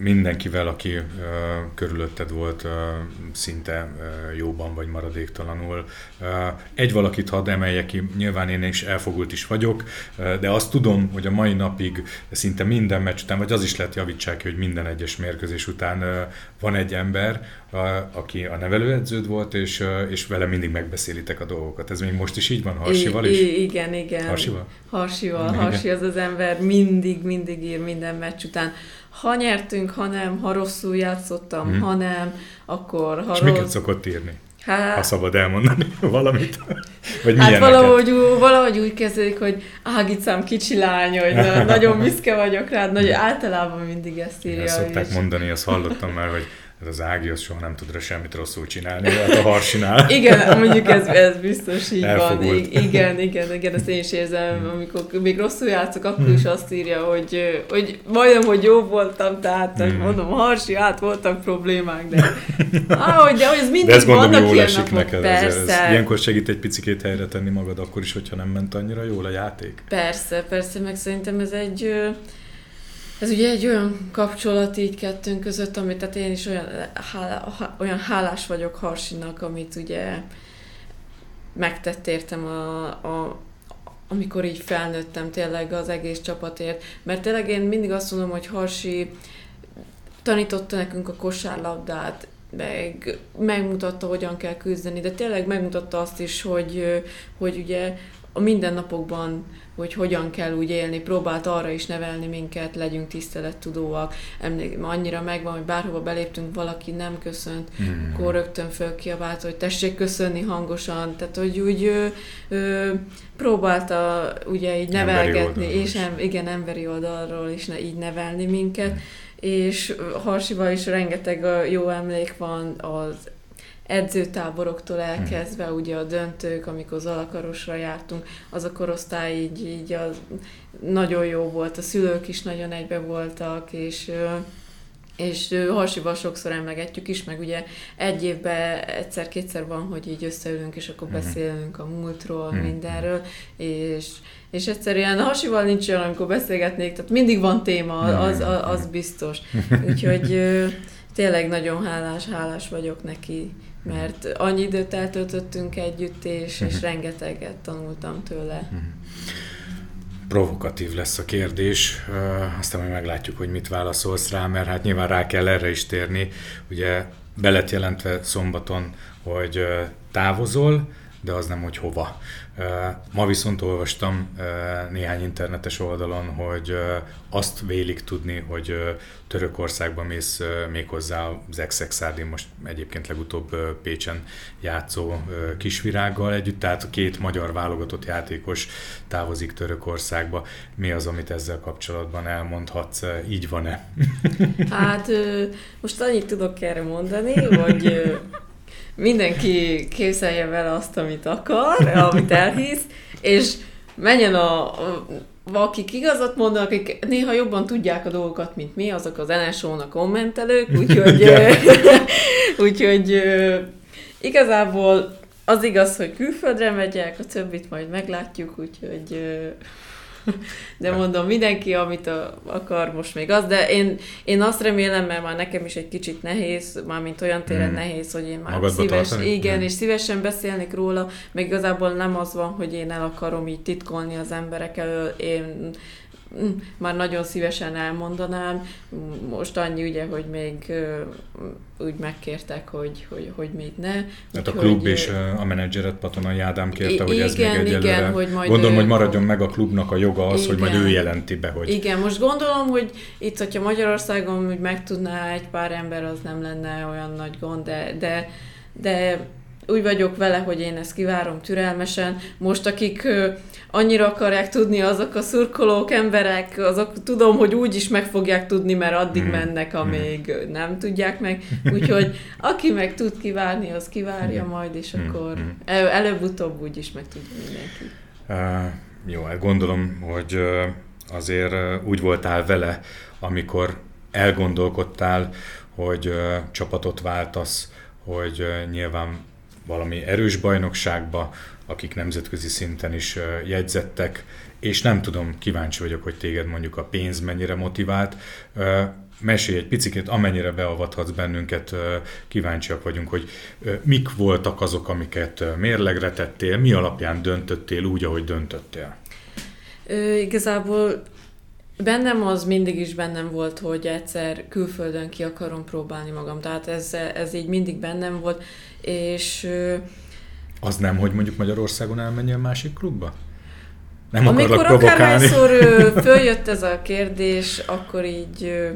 mindenkivel, aki uh, körülötted volt, uh, szinte uh, jóban vagy maradéktalanul. Uh, egy valakit hadd emeljek ki, nyilván én is elfogult is vagyok, uh, de azt tudom, hogy a mai napig szinte minden meccs után, vagy az is lehet javítsák ki, hogy minden egyes mérkőzés után uh, van egy ember, uh, aki a nevelőedződ volt, és, uh, és vele mindig megbeszélitek a dolgokat. Ez még most is így van, Harsival is? I- igen, igen. Harsival? Harsival. Harsi az az ember mindig, mindig ír minden meccs után ha nyertünk, ha nem, ha rosszul játszottam, hmm. ha nem, akkor ha És rossz... miket szokott írni? Hát, ha szabad elmondani valamit. Vagy hát valahogy, valahogy úgy kezdődik, hogy Ágicám kicsi lány, hogy nagyon büszke vagyok rád, nagy, általában mindig ezt írja. Ezt szokták is. mondani, azt hallottam már, hogy ez az Ági az soha nem tud semmit rosszul csinálni, hát a harsinál. igen, mondjuk ez, ez biztos így Elfogult. van. I- igen, igen, igen, ezt én is érzem, amikor még rosszul játszok, akkor hmm. is azt írja, hogy, hogy majdnem, hogy jó voltam, tehát hmm. mondom, harsi, át voltak problémák, de ahogy, de hogy ez mindig de ez gondolom, vannak jól esik neked, persze. Ez, ez, ilyenkor segít egy picit helyre tenni magad, akkor is, hogyha nem ment annyira jól a játék. Persze, persze, meg szerintem ez egy ez ugye egy olyan kapcsolat így kettőnk között, amit tehát én is olyan, hálá, olyan hálás vagyok Harsinak, amit ugye megtett értem a, a, amikor így felnőttem tényleg az egész csapatért. Mert tényleg én mindig azt mondom, hogy Harsi tanította nekünk a kosárlabdát, meg megmutatta, hogyan kell küzdeni, de tényleg megmutatta azt is, hogy, hogy ugye a mindennapokban hogy hogyan kell úgy élni, próbált arra is nevelni minket, legyünk tisztelettudóak, emlék, annyira megvan, hogy bárhova beléptünk, valaki nem köszönt, mm. akkor rögtön fölkiabált, hogy tessék köszönni hangosan, tehát hogy úgy ö, ö, próbálta ugye így nevelgetni, és em, igen, emberi oldalról is ne, így nevelni minket, mm. és Harsival is rengeteg jó emlék van az edzőtáboroktól hm. elkezdve, ugye a döntők, amikor az alakarosra jártunk, az a korosztály így, így az nagyon jó volt, a szülők is nagyon egybe voltak, és és Harsival sokszor emlegetjük is, meg ugye egy évben egyszer-kétszer van, hogy így összeülünk, és akkor hmm. beszélünk a múltról, hmm. mindenről, és, és egyszerűen Harsival nincs olyan, amikor beszélgetnék, tehát mindig van téma, az, az, az biztos. Úgyhogy tényleg nagyon hálás, hálás vagyok neki mert annyi időt eltöltöttünk együtt, és, és mhm. rengeteget tanultam tőle. Mhm. Provokatív lesz a kérdés, aztán majd meglátjuk, hogy mit válaszolsz rá, mert hát nyilván rá kell erre is térni. Ugye belet jelentve szombaton, hogy távozol, de az nem, hogy hova. Ma viszont olvastam néhány internetes oldalon, hogy azt vélik tudni, hogy Törökországban mész méghozzá az Exexárdin most egyébként legutóbb Pécsen játszó kisvirággal együtt, tehát két magyar válogatott játékos távozik Törökországba. Mi az, amit ezzel kapcsolatban elmondhatsz? Így van-e? Hát most annyit tudok erre mondani, hogy mindenki képzelje vele azt, amit akar, amit elhisz, és menjen a, a akik igazat mondanak, akik néha jobban tudják a dolgokat, mint mi, azok az NSO-nak kommentelők, úgyhogy, úgyhogy igazából az igaz, hogy külföldre megyek, a többit majd meglátjuk, úgyhogy de mondom, mindenki, amit a, akar, most még az, de én, én azt remélem, mert már nekem is egy kicsit nehéz, már mint olyan téren hmm. nehéz, hogy én már Magadba szíves, tartani? igen, hmm. és szívesen beszélnék róla, meg igazából nem az van, hogy én el akarom így titkolni az emberek elől, én már nagyon szívesen elmondanám. Most annyi ugye, hogy még úgy megkértek, hogy, hogy, hogy még ne. Hát a klub hogy, és a menedzseret Patonai Ádám kérte, hogy ez igen, még egyelőre. Igen, hogy majd Gondolom, ő, hogy maradjon meg a klubnak a joga az, igen, hogy majd ő jelenti be, hogy... Igen, most gondolom, hogy itt, hogyha Magyarországon hogy megtudná egy pár ember, az nem lenne olyan nagy gond, de, de, de úgy vagyok vele, hogy én ezt kivárom türelmesen. Most akik annyira akarják tudni azok a szurkolók, emberek, azok tudom, hogy úgy is meg fogják tudni, mert addig mm. mennek, amíg mm. nem tudják meg. Úgyhogy aki meg tud kivárni, az kivárja mm. majd, és mm. akkor mm. előbb-utóbb úgy is meg tudja mindenki. Uh, jó, hát gondolom, hogy azért úgy voltál vele, amikor elgondolkodtál, hogy csapatot váltasz, hogy nyilván valami erős bajnokságba, akik nemzetközi szinten is jegyzettek, és nem tudom, kíváncsi vagyok, hogy téged mondjuk a pénz mennyire motivált. Mesélj egy picit, amennyire beavathatsz bennünket, kíváncsiak vagyunk, hogy mik voltak azok, amiket mérlegre tettél, mi alapján döntöttél úgy, ahogy döntöttél? Ö, igazából bennem az mindig is bennem volt, hogy egyszer külföldön ki akarom próbálni magam. Tehát ez, ez így mindig bennem volt, és az nem, hogy mondjuk Magyarországon elmenjen másik klubba? Nem Amikor akárhányszor följött ez a kérdés, akkor így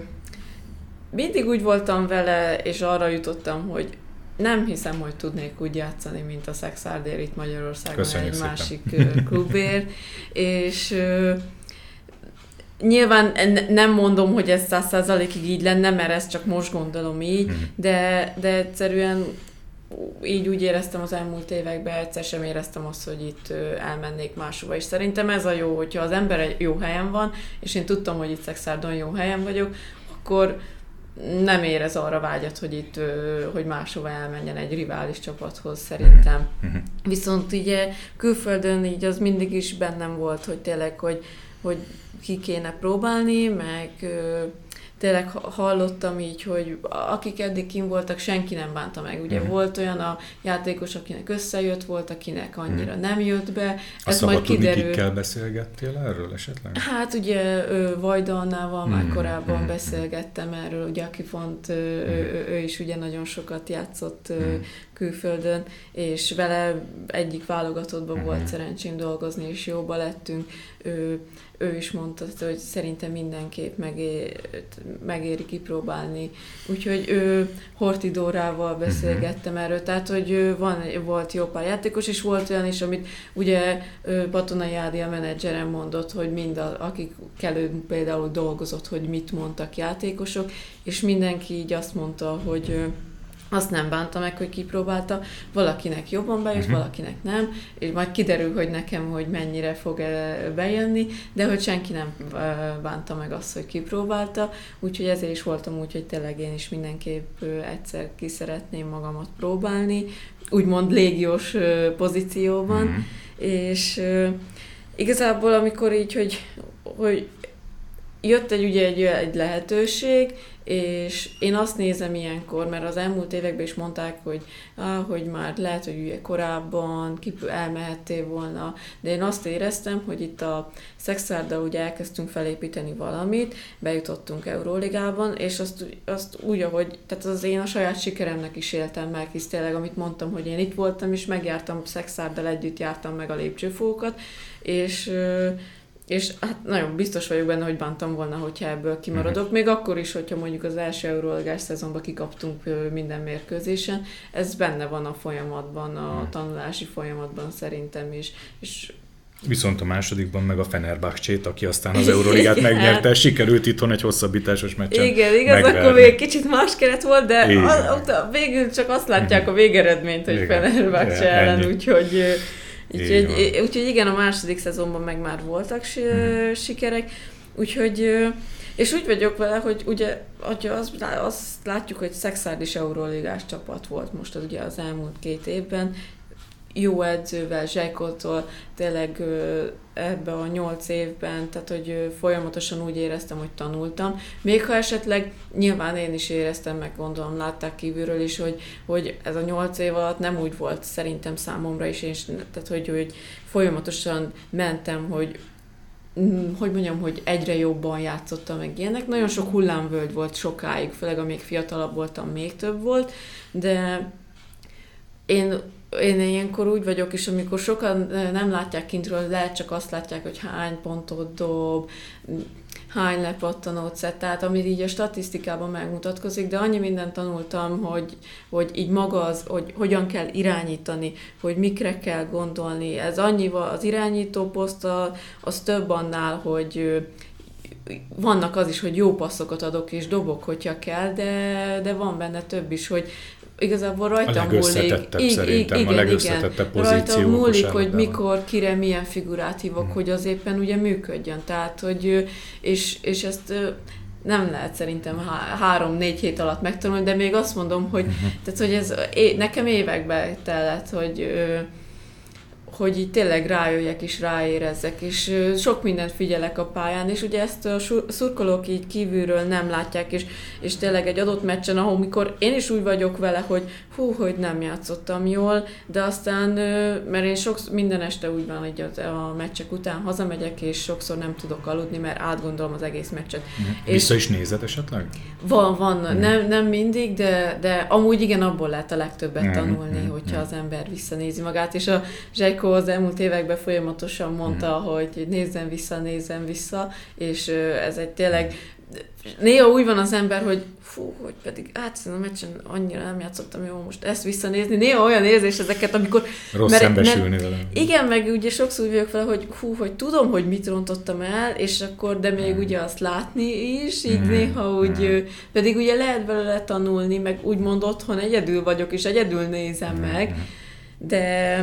mindig úgy voltam vele, és arra jutottam, hogy nem hiszem, hogy tudnék úgy játszani, mint a Szexárdér itt Magyarországon Köszönjük egy szépen. másik klubért, és Nyilván nem mondom, hogy ez száz százalékig így lenne, mert ezt csak most gondolom így, mm. de, de egyszerűen így úgy éreztem az elmúlt években, egyszer sem éreztem azt, hogy itt elmennék máshova. És szerintem ez a jó, hogyha az ember egy jó helyen van, és én tudtam, hogy itt Szexárdon jó helyen vagyok, akkor nem érez arra vágyat, hogy itt, hogy máshova elmenjen egy rivális csapathoz szerintem. Mm-hmm. Viszont így külföldön így az mindig is bennem volt, hogy tényleg, hogy, hogy ki kéne próbálni, meg tényleg hallottam így, hogy akik eddig kim voltak, senki nem bánta meg. Ugye uh-huh. volt olyan a játékos, akinek összejött, volt, akinek annyira uh-huh. nem jött be. Ez majd kiderül. kikkel beszélgettél erről esetleg? Hát ugye Vajda Annával már uh-huh. korábban uh-huh. beszélgettem erről, ugye aki font, uh-huh. ő, ő is ugye nagyon sokat játszott uh-huh. külföldön, és vele egyik válogatottban uh-huh. volt szerencsém dolgozni, és jóba lettünk. Ő, ő is mondta, hogy szerintem mindenképp megér, megéri kipróbálni. Úgyhogy ő Hortidórával beszélgettem erről, tehát hogy van, volt jó pár játékos, és volt olyan is, amit ugye Batonai Ádi a menedzserem mondott, hogy mind a, akik kelő például dolgozott, hogy mit mondtak játékosok, és mindenki így azt mondta, hogy azt nem bánta meg, hogy kipróbálta, valakinek jobban bejött, uh-huh. valakinek nem, és majd kiderül, hogy nekem, hogy mennyire fog bejönni, de hogy senki nem bánta meg azt, hogy kipróbálta, úgyhogy ezért is voltam úgy, hogy tényleg én is mindenképp egyszer ki szeretném magamat próbálni, úgymond légiós pozícióban, uh-huh. és igazából amikor így, hogy, hogy jött egy ugye egy, egy lehetőség, és én azt nézem ilyenkor, mert az elmúlt években is mondták, hogy, ah, hogy már lehet, hogy korábban elmehettél volna, de én azt éreztem, hogy itt a Szexárdal ugye elkezdtünk felépíteni valamit, bejutottunk Euróligában, és azt, azt úgy, ahogy, tehát az én a saját sikeremnek is éltem meg, hisz tényleg, amit mondtam, hogy én itt voltam, és megjártam Szexárdal együtt, jártam meg a lépcsőfókat, és és hát nagyon biztos vagyok benne, hogy bántam volna, hogyha ebből kimaradok. Uh-huh. Még akkor is, hogyha mondjuk az első euróligás szezonban kikaptunk minden mérkőzésen, ez benne van a folyamatban, a uh-huh. tanulási folyamatban szerintem is. És Viszont a másodikban meg a Fenerbahcsét, aki aztán az Euróligát megnyerte, sikerült itthon egy hosszabbításos meccsen Igen, igaz, megverni. akkor még kicsit más keret volt, de a, a, végül csak azt látják a végeredményt, hogy Fenerbahcse ellen, úgyhogy Úgyhogy, úgyhogy igen, a második szezonban meg már voltak hmm. sikerek, úgyhogy és úgy vagyok vele, hogy ugye hogy azt, azt látjuk, hogy Szexárd is Euróligás csapat volt most az, ugye az elmúlt két évben, jó edzővel, Zsájkótól tényleg ebbe a nyolc évben, tehát hogy folyamatosan úgy éreztem, hogy tanultam. Még ha esetleg nyilván én is éreztem, meg gondolom látták kívülről is, hogy, hogy ez a nyolc év alatt nem úgy volt szerintem számomra is, és, tehát hogy, hogy folyamatosan mentem, hogy mm, hogy mondjam, hogy egyre jobban játszottam meg ilyenek. Nagyon sok hullámvölgy volt sokáig, főleg amíg fiatalabb voltam, még több volt, de én én ilyenkor úgy vagyok, és amikor sokan nem látják kintről, lehet csak azt látják, hogy hány pontot dob, hány lepattanót szed, tehát amit így a statisztikában megmutatkozik, de annyi mindent tanultam, hogy, hogy így maga az, hogy hogyan kell irányítani, hogy mikre kell gondolni. Ez annyival az irányító poszt az több annál, hogy vannak az is, hogy jó passzokat adok és dobok, hogyha kell, de, de van benne több is, hogy igazából rajta múlik. I- szerintem, igen, a legösszetettebb igen. Rajta múlik, hogy mikor, kire, milyen figurát hívok, hmm. hogy az éppen ugye működjön. Tehát, hogy, és, és ezt nem lehet szerintem há- három-négy hét alatt megtanulni, de még azt mondom, hogy, uh-huh. tehát, hogy ez é- nekem évekbe tellett, hogy hogy így tényleg rájöjjek és ráérezzek, és sok mindent figyelek a pályán, és ugye ezt a szurkolók így kívülről nem látják, és, és tényleg egy adott meccsen, ahol mikor én is úgy vagyok vele, hogy hú, hogy nem játszottam jól, de aztán, mert én sok, minden este úgy van, hogy a meccsek után hazamegyek, és sokszor nem tudok aludni, mert átgondolom az egész meccset. Mm. Vissza is nézed esetleg? Van, van, mm. nem, nem mindig, de, de amúgy igen, abból lehet a legtöbbet mm. tanulni, mm. hogyha mm. az ember visszanézi magát, és a Zsejko Ildikó az elmúlt években folyamatosan mondta, mm. hogy nézzen vissza, nézzen vissza, és ez egy tényleg néha úgy van az ember, hogy fú, hogy pedig hát a meccsen annyira nem játszottam jó most ezt visszanézni. Néha olyan érzés ezeket, amikor... Rossz mert, szembesülni mert, vele. Igen, meg ugye sokszor vagyok vele, hogy hú, hogy tudom, hogy mit rontottam el, és akkor, de még mm. ugye azt látni is, így mm. néha úgy, mm. pedig ugye lehet belőle tanulni, meg úgymond otthon egyedül vagyok, és egyedül nézem mm. meg, de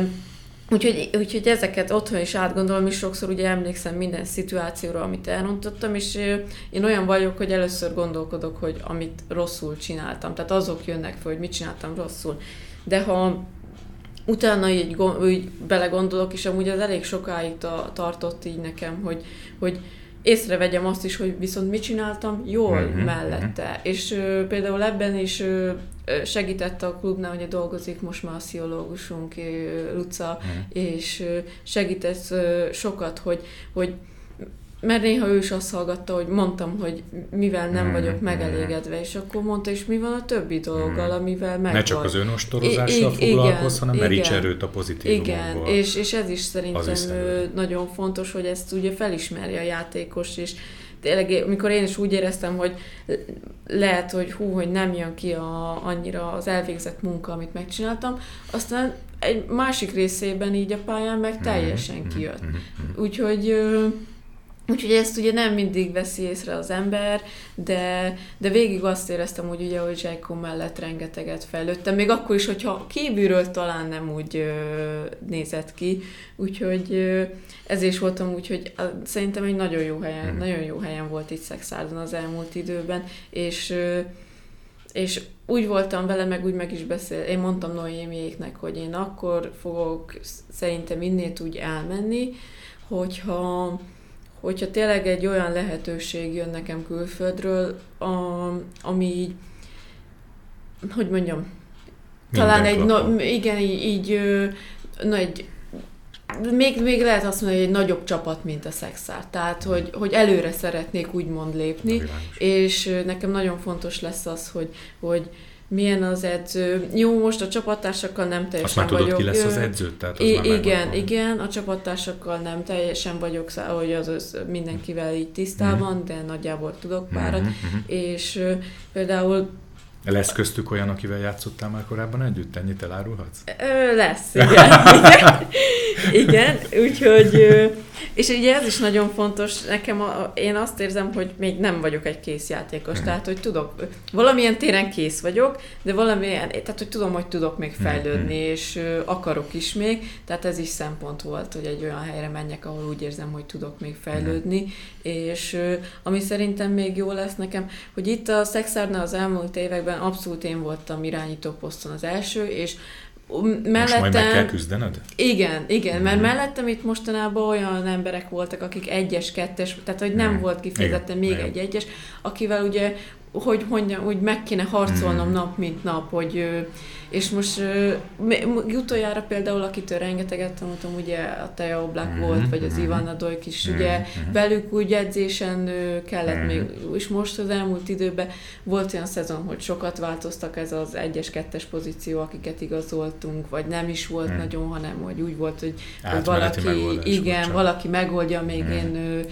Úgyhogy, úgyhogy ezeket otthon is átgondolom, és sokszor ugye emlékszem minden szituációra, amit elrontottam, és én olyan vagyok, hogy először gondolkodok, hogy amit rosszul csináltam. Tehát azok jönnek fel, hogy mit csináltam rosszul. De ha utána így, így belegondolok, és amúgy az elég sokáig ta, tartott így nekem, hogy, hogy észrevegyem azt is, hogy viszont mit csináltam jól mm-hmm. mellette. És ö, például ebben is ö, segített a klubnál, hogy dolgozik most már a sziológusunk, Luca, mm. és segített sokat, hogy, hogy mert néha ő is azt hallgatta, hogy mondtam, hogy mivel nem mm, vagyok megelégedve, és akkor mondta, és mi van a többi dologgal, mm. amivel meg Ne csak az önostorozással foglalkozz, hanem meríts erőt a pozitív Igen, és, és ez is szerintem nagyon fontos, hogy ezt ugye felismerje a játékos, és tényleg, amikor én is úgy éreztem, hogy lehet, hogy hú, hogy nem jön ki a, annyira az elvégzett munka, amit megcsináltam, aztán egy másik részében így a pályán meg mhm, teljesen mhm, kijött. Úgyhogy Úgyhogy ezt ugye nem mindig veszi észre az ember, de, de végig azt éreztem úgy, ugye, hogy Zsájkó mellett rengeteget fejlődtem, még akkor is, hogyha kívülről talán nem úgy ö, nézett ki, úgyhogy ö, ez is voltam úgy, hogy a, szerintem egy nagyon jó helyen, mm. nagyon jó helyen volt itt Szexárdon az elmúlt időben, és ö, és úgy voltam vele, meg úgy meg is beszél. Én mondtam Noémiéknek, hogy én akkor fogok szerintem innét úgy elmenni, hogyha hogyha tényleg egy olyan lehetőség jön nekem külföldről, a, ami így, hogy mondjam, Minden talán egy, no, igen, így, így na, egy, még, még lehet azt mondani, hogy egy nagyobb csapat, mint a Szexár. Tehát, hogy, hogy előre szeretnék úgymond lépni, és nekem nagyon fontos lesz az, hogy, hogy milyen az edző. Jó, most a csapattársakkal nem teljesen Azt már tudod, vagyok. ki lesz az edző? Tehát az I- igen, igen, a csapattársakkal nem teljesen vagyok, hogy az, az mindenkivel így tisztában, mm. de nagyjából tudok párat, mm-hmm. és uh, például lesz köztük olyan, akivel játszottál már korábban együtt? Ennyit elárulhatsz? Ö, lesz, igen. igen. igen, úgyhogy és ugye ez is nagyon fontos, nekem a, én azt érzem, hogy még nem vagyok egy kész játékos, mm. tehát hogy tudok, valamilyen téren kész vagyok, de valamilyen, tehát hogy tudom, hogy tudok még mhm, fejlődni, mm. és akarok is még, tehát ez is szempont volt, hogy egy olyan helyre menjek, ahol úgy érzem, hogy tudok még fejlődni, mm. és ami szerintem még jó lesz nekem, hogy itt a Szexárnál az elmúlt években abszolút én voltam irányító poszton az első, és mellettem... Most majd meg kell küzdened? Igen, igen, mm. mert mhm. mellettem itt mostanában olyan emberek voltak, akik egyes, kettes, tehát hogy nem mm. volt kifejezetten még igen. egy egyes, akivel ugye, hogy mondjam, úgy meg kéne harcolnom mm. nap, mint nap, hogy és most utoljára például, akitől rengeteget tanultam, ugye a Teja Oblak mm-hmm, volt, vagy az mm-hmm. Ivana Dojk is, mm-hmm. ugye mhm. velük úgy edzésen kellett még, és most az elmúlt időben volt olyan szezon, hogy sokat változtak ez az egyes, kettes pozíció, akiket igazoltunk, vagy nem is volt nagyon, hanem hogy úgy volt, hogy, hogy valaki, igen, csak. valaki megoldja, még én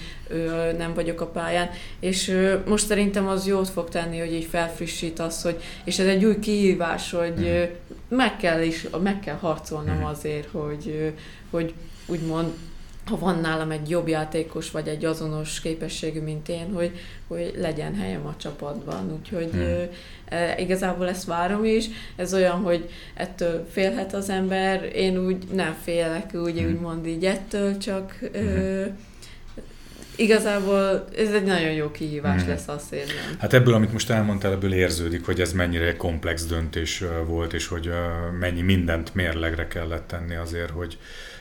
nem vagyok a pályán, és most szerintem az jót fog tenni, hogy így felfrissít az, hogy, és ez egy új kihívás, hogy mm-hmm meg kell is, meg kell harcolnom mhm. azért, hogy, hogy úgymond ha van nálam egy jobb játékos, vagy egy azonos képességű, mint én, hogy, hogy legyen helyem a csapatban. Úgyhogy hmm. e, igazából ezt várom is. Ez olyan, hogy ettől félhet az ember. Én úgy nem félek, úgy, hmm. úgymond így ettől, csak hmm. ö, igazából ez egy nagyon jó kihívás mm. lesz, azt érzem. Hát ebből, amit most elmondtál, ebből érződik, hogy ez mennyire komplex döntés volt, és hogy mennyi mindent mérlegre kellett tenni azért, hogy,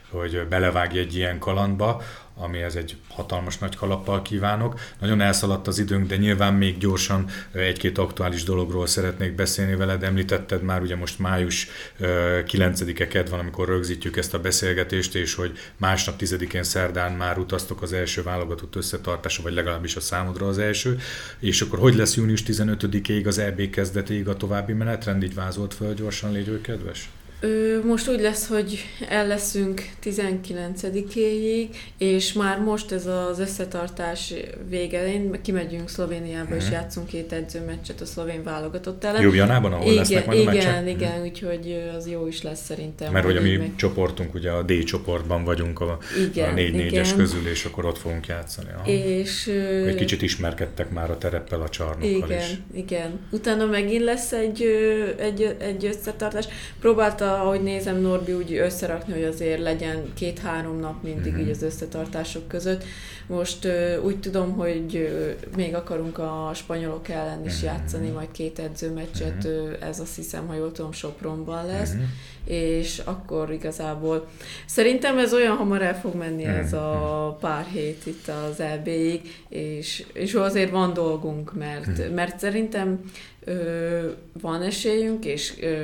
hogy belevágj egy ilyen kalandba amihez egy hatalmas nagy kalappal kívánok. Nagyon elszaladt az időnk, de nyilván még gyorsan egy-két aktuális dologról szeretnék beszélni veled. Említetted már, ugye most május 9-e ked van, amikor rögzítjük ezt a beszélgetést, és hogy másnap 10-én szerdán már utaztok az első válogatott összetartása, vagy legalábbis a számodra az első. És akkor hogy lesz június 15-ig az EB kezdetéig a további menetrend? Így vázolt föl gyorsan, légy kedves? Ö, most úgy lesz, hogy el leszünk 19-éig, és már most ez az összetartás vége, én kimegyünk Szlovéniába, uh-huh. és mhm. játszunk két edzőmeccset a szlovén válogatott ellen. Ljubljanában, ahol igen, lesznek majd igen, a meccsek? Igen, uh-huh. úgyhogy az jó is lesz szerintem. Mert hogy a mi meg... csoportunk, ugye a D csoportban vagyunk a, igen, a 4-4-es közül, és akkor ott fogunk játszani. Aha. És, egy kicsit ismerkedtek már a tereppel, a csarnokkal igen, is. Igen, Utána megint lesz egy, egy, egy összetartás. Próbálta ahogy nézem, Norbi úgy összerakni, hogy azért legyen két-három nap mindig uh-huh. így az összetartások között. Most úgy tudom, hogy még akarunk a spanyolok ellen is uh-huh. játszani, majd két edzőmeccset, uh-huh. ez azt hiszem, ha jól tudom, Sopronban lesz, uh-huh. és akkor igazából szerintem ez olyan hamar el fog menni uh-huh. ez a pár hét itt az EB-ig, és, és azért van dolgunk, mert, uh-huh. mert szerintem ö, van esélyünk, és ö,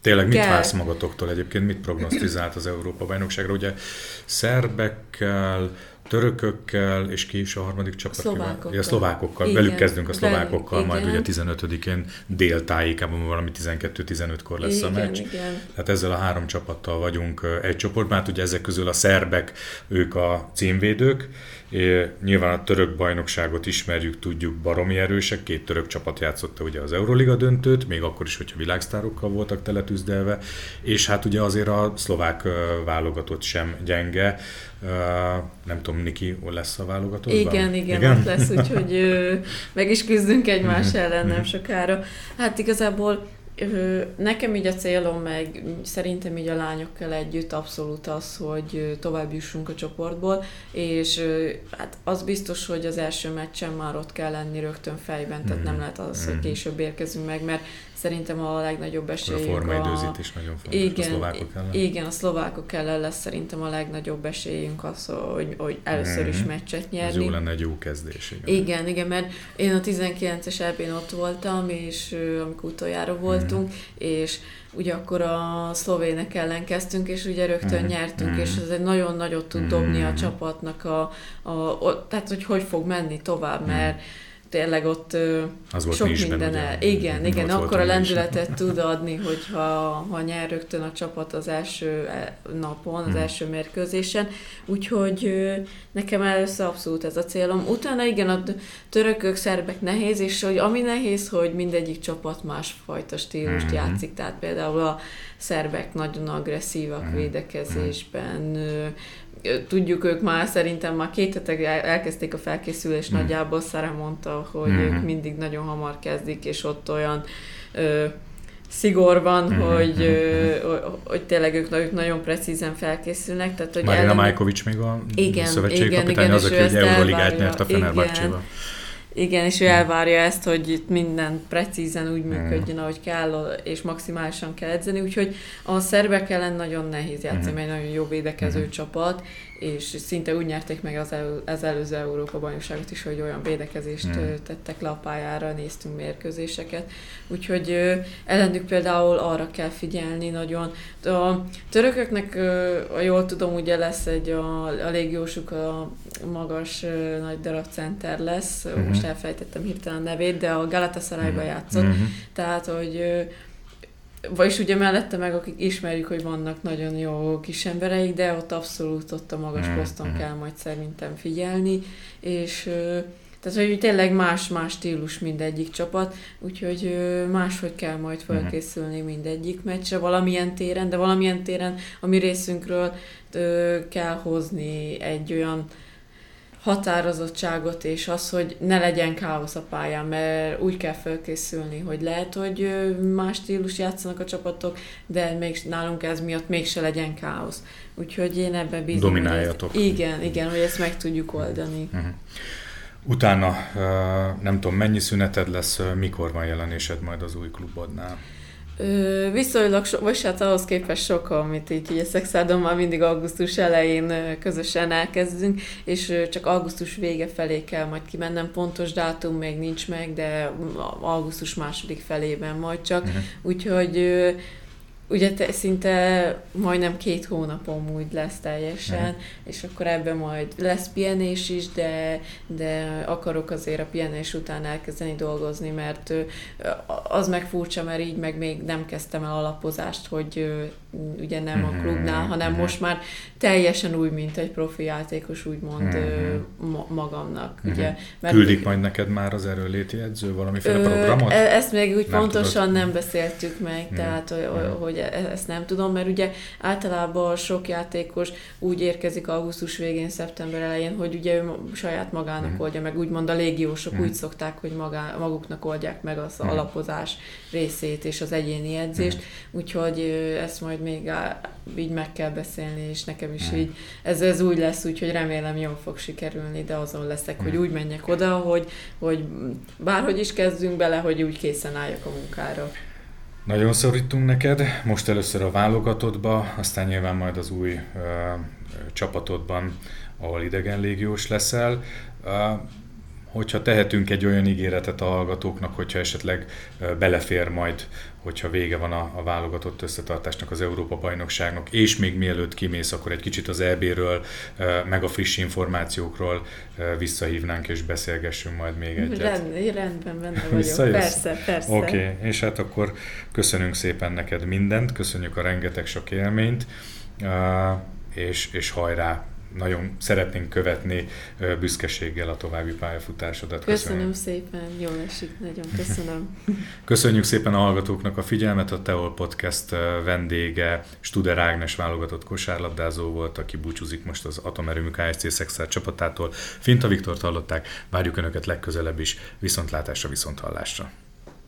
Tényleg mit kell. vársz magatoktól egyébként, mit prognosztizált az Európa bajnokságra? Ugye szerbekkel, törökökkel, és ki is a harmadik csapat? Szlovákokkal. Ja, szlovákokkal. Igen. Velük kezdünk a szlovákokkal, Velük, majd ugye 15-én déltájékában valami 12-15-kor lesz igen, a meccs. Igen. Tehát ezzel a három csapattal vagyunk egy csoportban, hát ugye ezek közül a szerbek, ők a címvédők, É, nyilván a török bajnokságot ismerjük, tudjuk, baromi erősek, két török csapat játszotta ugye az Euroliga döntőt, még akkor is, hogyha világsztárokkal voltak teletűzdelve, és hát ugye azért a szlovák válogatott sem gyenge, nem tudom, Niki lesz a válogatott? Igen, igen, igen, ott lesz, úgyhogy meg is küzdünk egymás mhm. ellen nem mhm. sokára. Hát igazából Nekem így a célom, meg szerintem így a lányokkal együtt abszolút az, hogy tovább jussunk a csoportból, és hát az biztos, hogy az első meccsen már ott kell lenni rögtön fejben, tehát nem mhm. lehet az, hogy később érkezünk meg, mert Szerintem a legnagyobb esélyünk a formaidőzítés nagyon fontos igen, a szlovákok ellen. Igen, a szlovákok ellen lesz szerintem a legnagyobb esélyünk az, hogy, hogy először is mhm. meccset nyerni. Ez jó lenne egy jó kezdés. Igen, igen, igen mert én a 19-es eb ott voltam, és amikor utoljára voltunk, mm. és ugye akkor a szlovének ellen kezdtünk, és ugye rögtön mm. nyertünk, mm. és ez egy nagyon nagyot tud dobni a csapatnak, a, a, a, tehát hogy hogy fog menni tovább, mert mm tényleg ott az volt sok minden el. Igen, igen, akkor a lendületet tud adni, hogyha ha nyer rögtön a csapat az első e, napon, az hmm. első mérkőzésen. Úgyhogy nekem először abszolút ez a célom. Utána igen, a törökök, szerbek nehéz, és hogy ami nehéz, hogy mindegyik csapat másfajta stílust hmm. játszik. Tehát például a szerbek nagyon agresszívak hmm. védekezésben, tudjuk, ők már szerintem már két hetek elkezdték a felkészülést, mm. nagyjából Szara mondta, hogy mm. ők mindig nagyon hamar kezdik, és ott olyan ö, szigor van, mm-hmm. hogy, mm-hmm. ö, hogy tényleg ők, ők nagyon precízen felkészülnek. Tehát, hogy Marina ellen... Majkovics még a igen, szövetségi igen, kapitány, igen, az, aki egy Euroligát nyert a Fenerbahce-val. Igen, és ő elvárja ezt, hogy itt minden precízen úgy működjön, mm. ahogy kell, és maximálisan kell edzeni, úgyhogy a szerbek ellen nagyon nehéz játszani, mm. mert nagyon jó védekező csapat, és szinte úgy nyerték meg az, el, az előző Európa bajnokságot is, hogy olyan védekezést mm. tettek le a pályára, néztünk mérkőzéseket. Úgyhogy ellenük például arra kell figyelni nagyon. A törököknek, ha jól tudom, ugye lesz egy a, a légiósuk a magas nagy darab center lesz, mm-hmm. most elfejtettem hirtelen a nevét, de a Galatasarayba mm-hmm. játszott. Mm-hmm. Tehát, hogy vagyis ugye mellette meg, akik ismerjük, hogy vannak nagyon jó kis embereik, de ott abszolút ott a magas mm, poszton kell majd szerintem figyelni, és tehát, hogy tényleg más-más stílus mindegyik csapat, úgyhogy máshogy kell majd mhm. felkészülni mindegyik meccsre valamilyen téren, de valamilyen téren a mi részünkről kell hozni egy olyan határozottságot, és az, hogy ne legyen káosz a pályán, mert úgy kell felkészülni, hogy lehet, hogy más stílus játszanak a csapatok, de még nálunk ez miatt mégse legyen káosz. Úgyhogy én ebben bízom. Domináljatok. Ezt, igen, igen, hogy ezt meg tudjuk oldani. Uh-huh. Utána nem tudom, mennyi szüneted lesz, mikor van jelenésed majd az új klubodnál? Viszonylag, so, vagy hát ahhoz képest sok, amit így ugye Szexádon már mindig augusztus elején közösen elkezdünk, és csak augusztus vége felé kell majd kimennem, pontos dátum még nincs meg, de augusztus második felében majd csak, uh-huh. úgyhogy ugye te, szinte majdnem két hónapom úgy lesz teljesen, uh-huh. és akkor ebben majd lesz pihenés is, de, de akarok azért a pihenés után elkezdeni dolgozni, mert az meg furcsa, mert így meg még nem kezdtem el alapozást, hogy ugye nem a mhm, klubnál, hanem mhm. most már teljesen úgy, mint egy profi játékos, úgymond uh-huh. magamnak. Uh-huh. Ugye, mert Küldik majd neked már az erőléti edző valamiféle programot? E- ezt még úgy nem pontosan tudod. nem beszéltük meg, uh-huh. tehát hogy, hogy e- ezt nem tudom, mert ugye általában sok játékos úgy érkezik augusztus végén, szeptember elején, hogy ugye ő saját magának mm. oldja meg, úgymond a légiósok mm. úgy szokták, hogy magá, maguknak oldják meg az mm. alapozás részét és az egyéni edzést, mm. úgyhogy ezt majd még á, így meg kell beszélni, és nekem is mm. így ez, ez úgy lesz, úgyhogy remélem jól fog sikerülni, de azon leszek, mm. hogy úgy menjek oda, hogy, hogy bárhogy is kezdünk bele, hogy úgy készen álljak a munkára. Nagyon szorítunk neked, most először a válogatottba, aztán nyilván majd az új ö, csapatodban, ahol idegen légiós leszel. Ö, hogyha tehetünk egy olyan ígéretet a hallgatóknak, hogyha esetleg belefér majd, hogyha vége van a, a válogatott összetartásnak, az Európa-bajnokságnak, és még mielőtt kimész, akkor egy kicsit az EB-ről, meg a friss információkról visszahívnánk és beszélgessünk majd még egyet. Rend, rendben, benne vagyok. Persze, persze. Oké, okay. és hát akkor köszönünk szépen neked mindent, köszönjük a rengeteg sok élményt, és, és hajrá nagyon szeretnénk követni büszkeséggel a további pályafutásodat. Köszönöm, köszönöm szépen, jól esik, nagyon köszönöm. Köszönjük szépen a hallgatóknak a figyelmet, a Teol Podcast vendége Studer Ágnes válogatott kosárlabdázó volt, aki búcsúzik most az Atomerőmű KSC Szexár csapatától. Finta Viktort hallották, várjuk Önöket legközelebb is, viszontlátásra, viszonthallásra.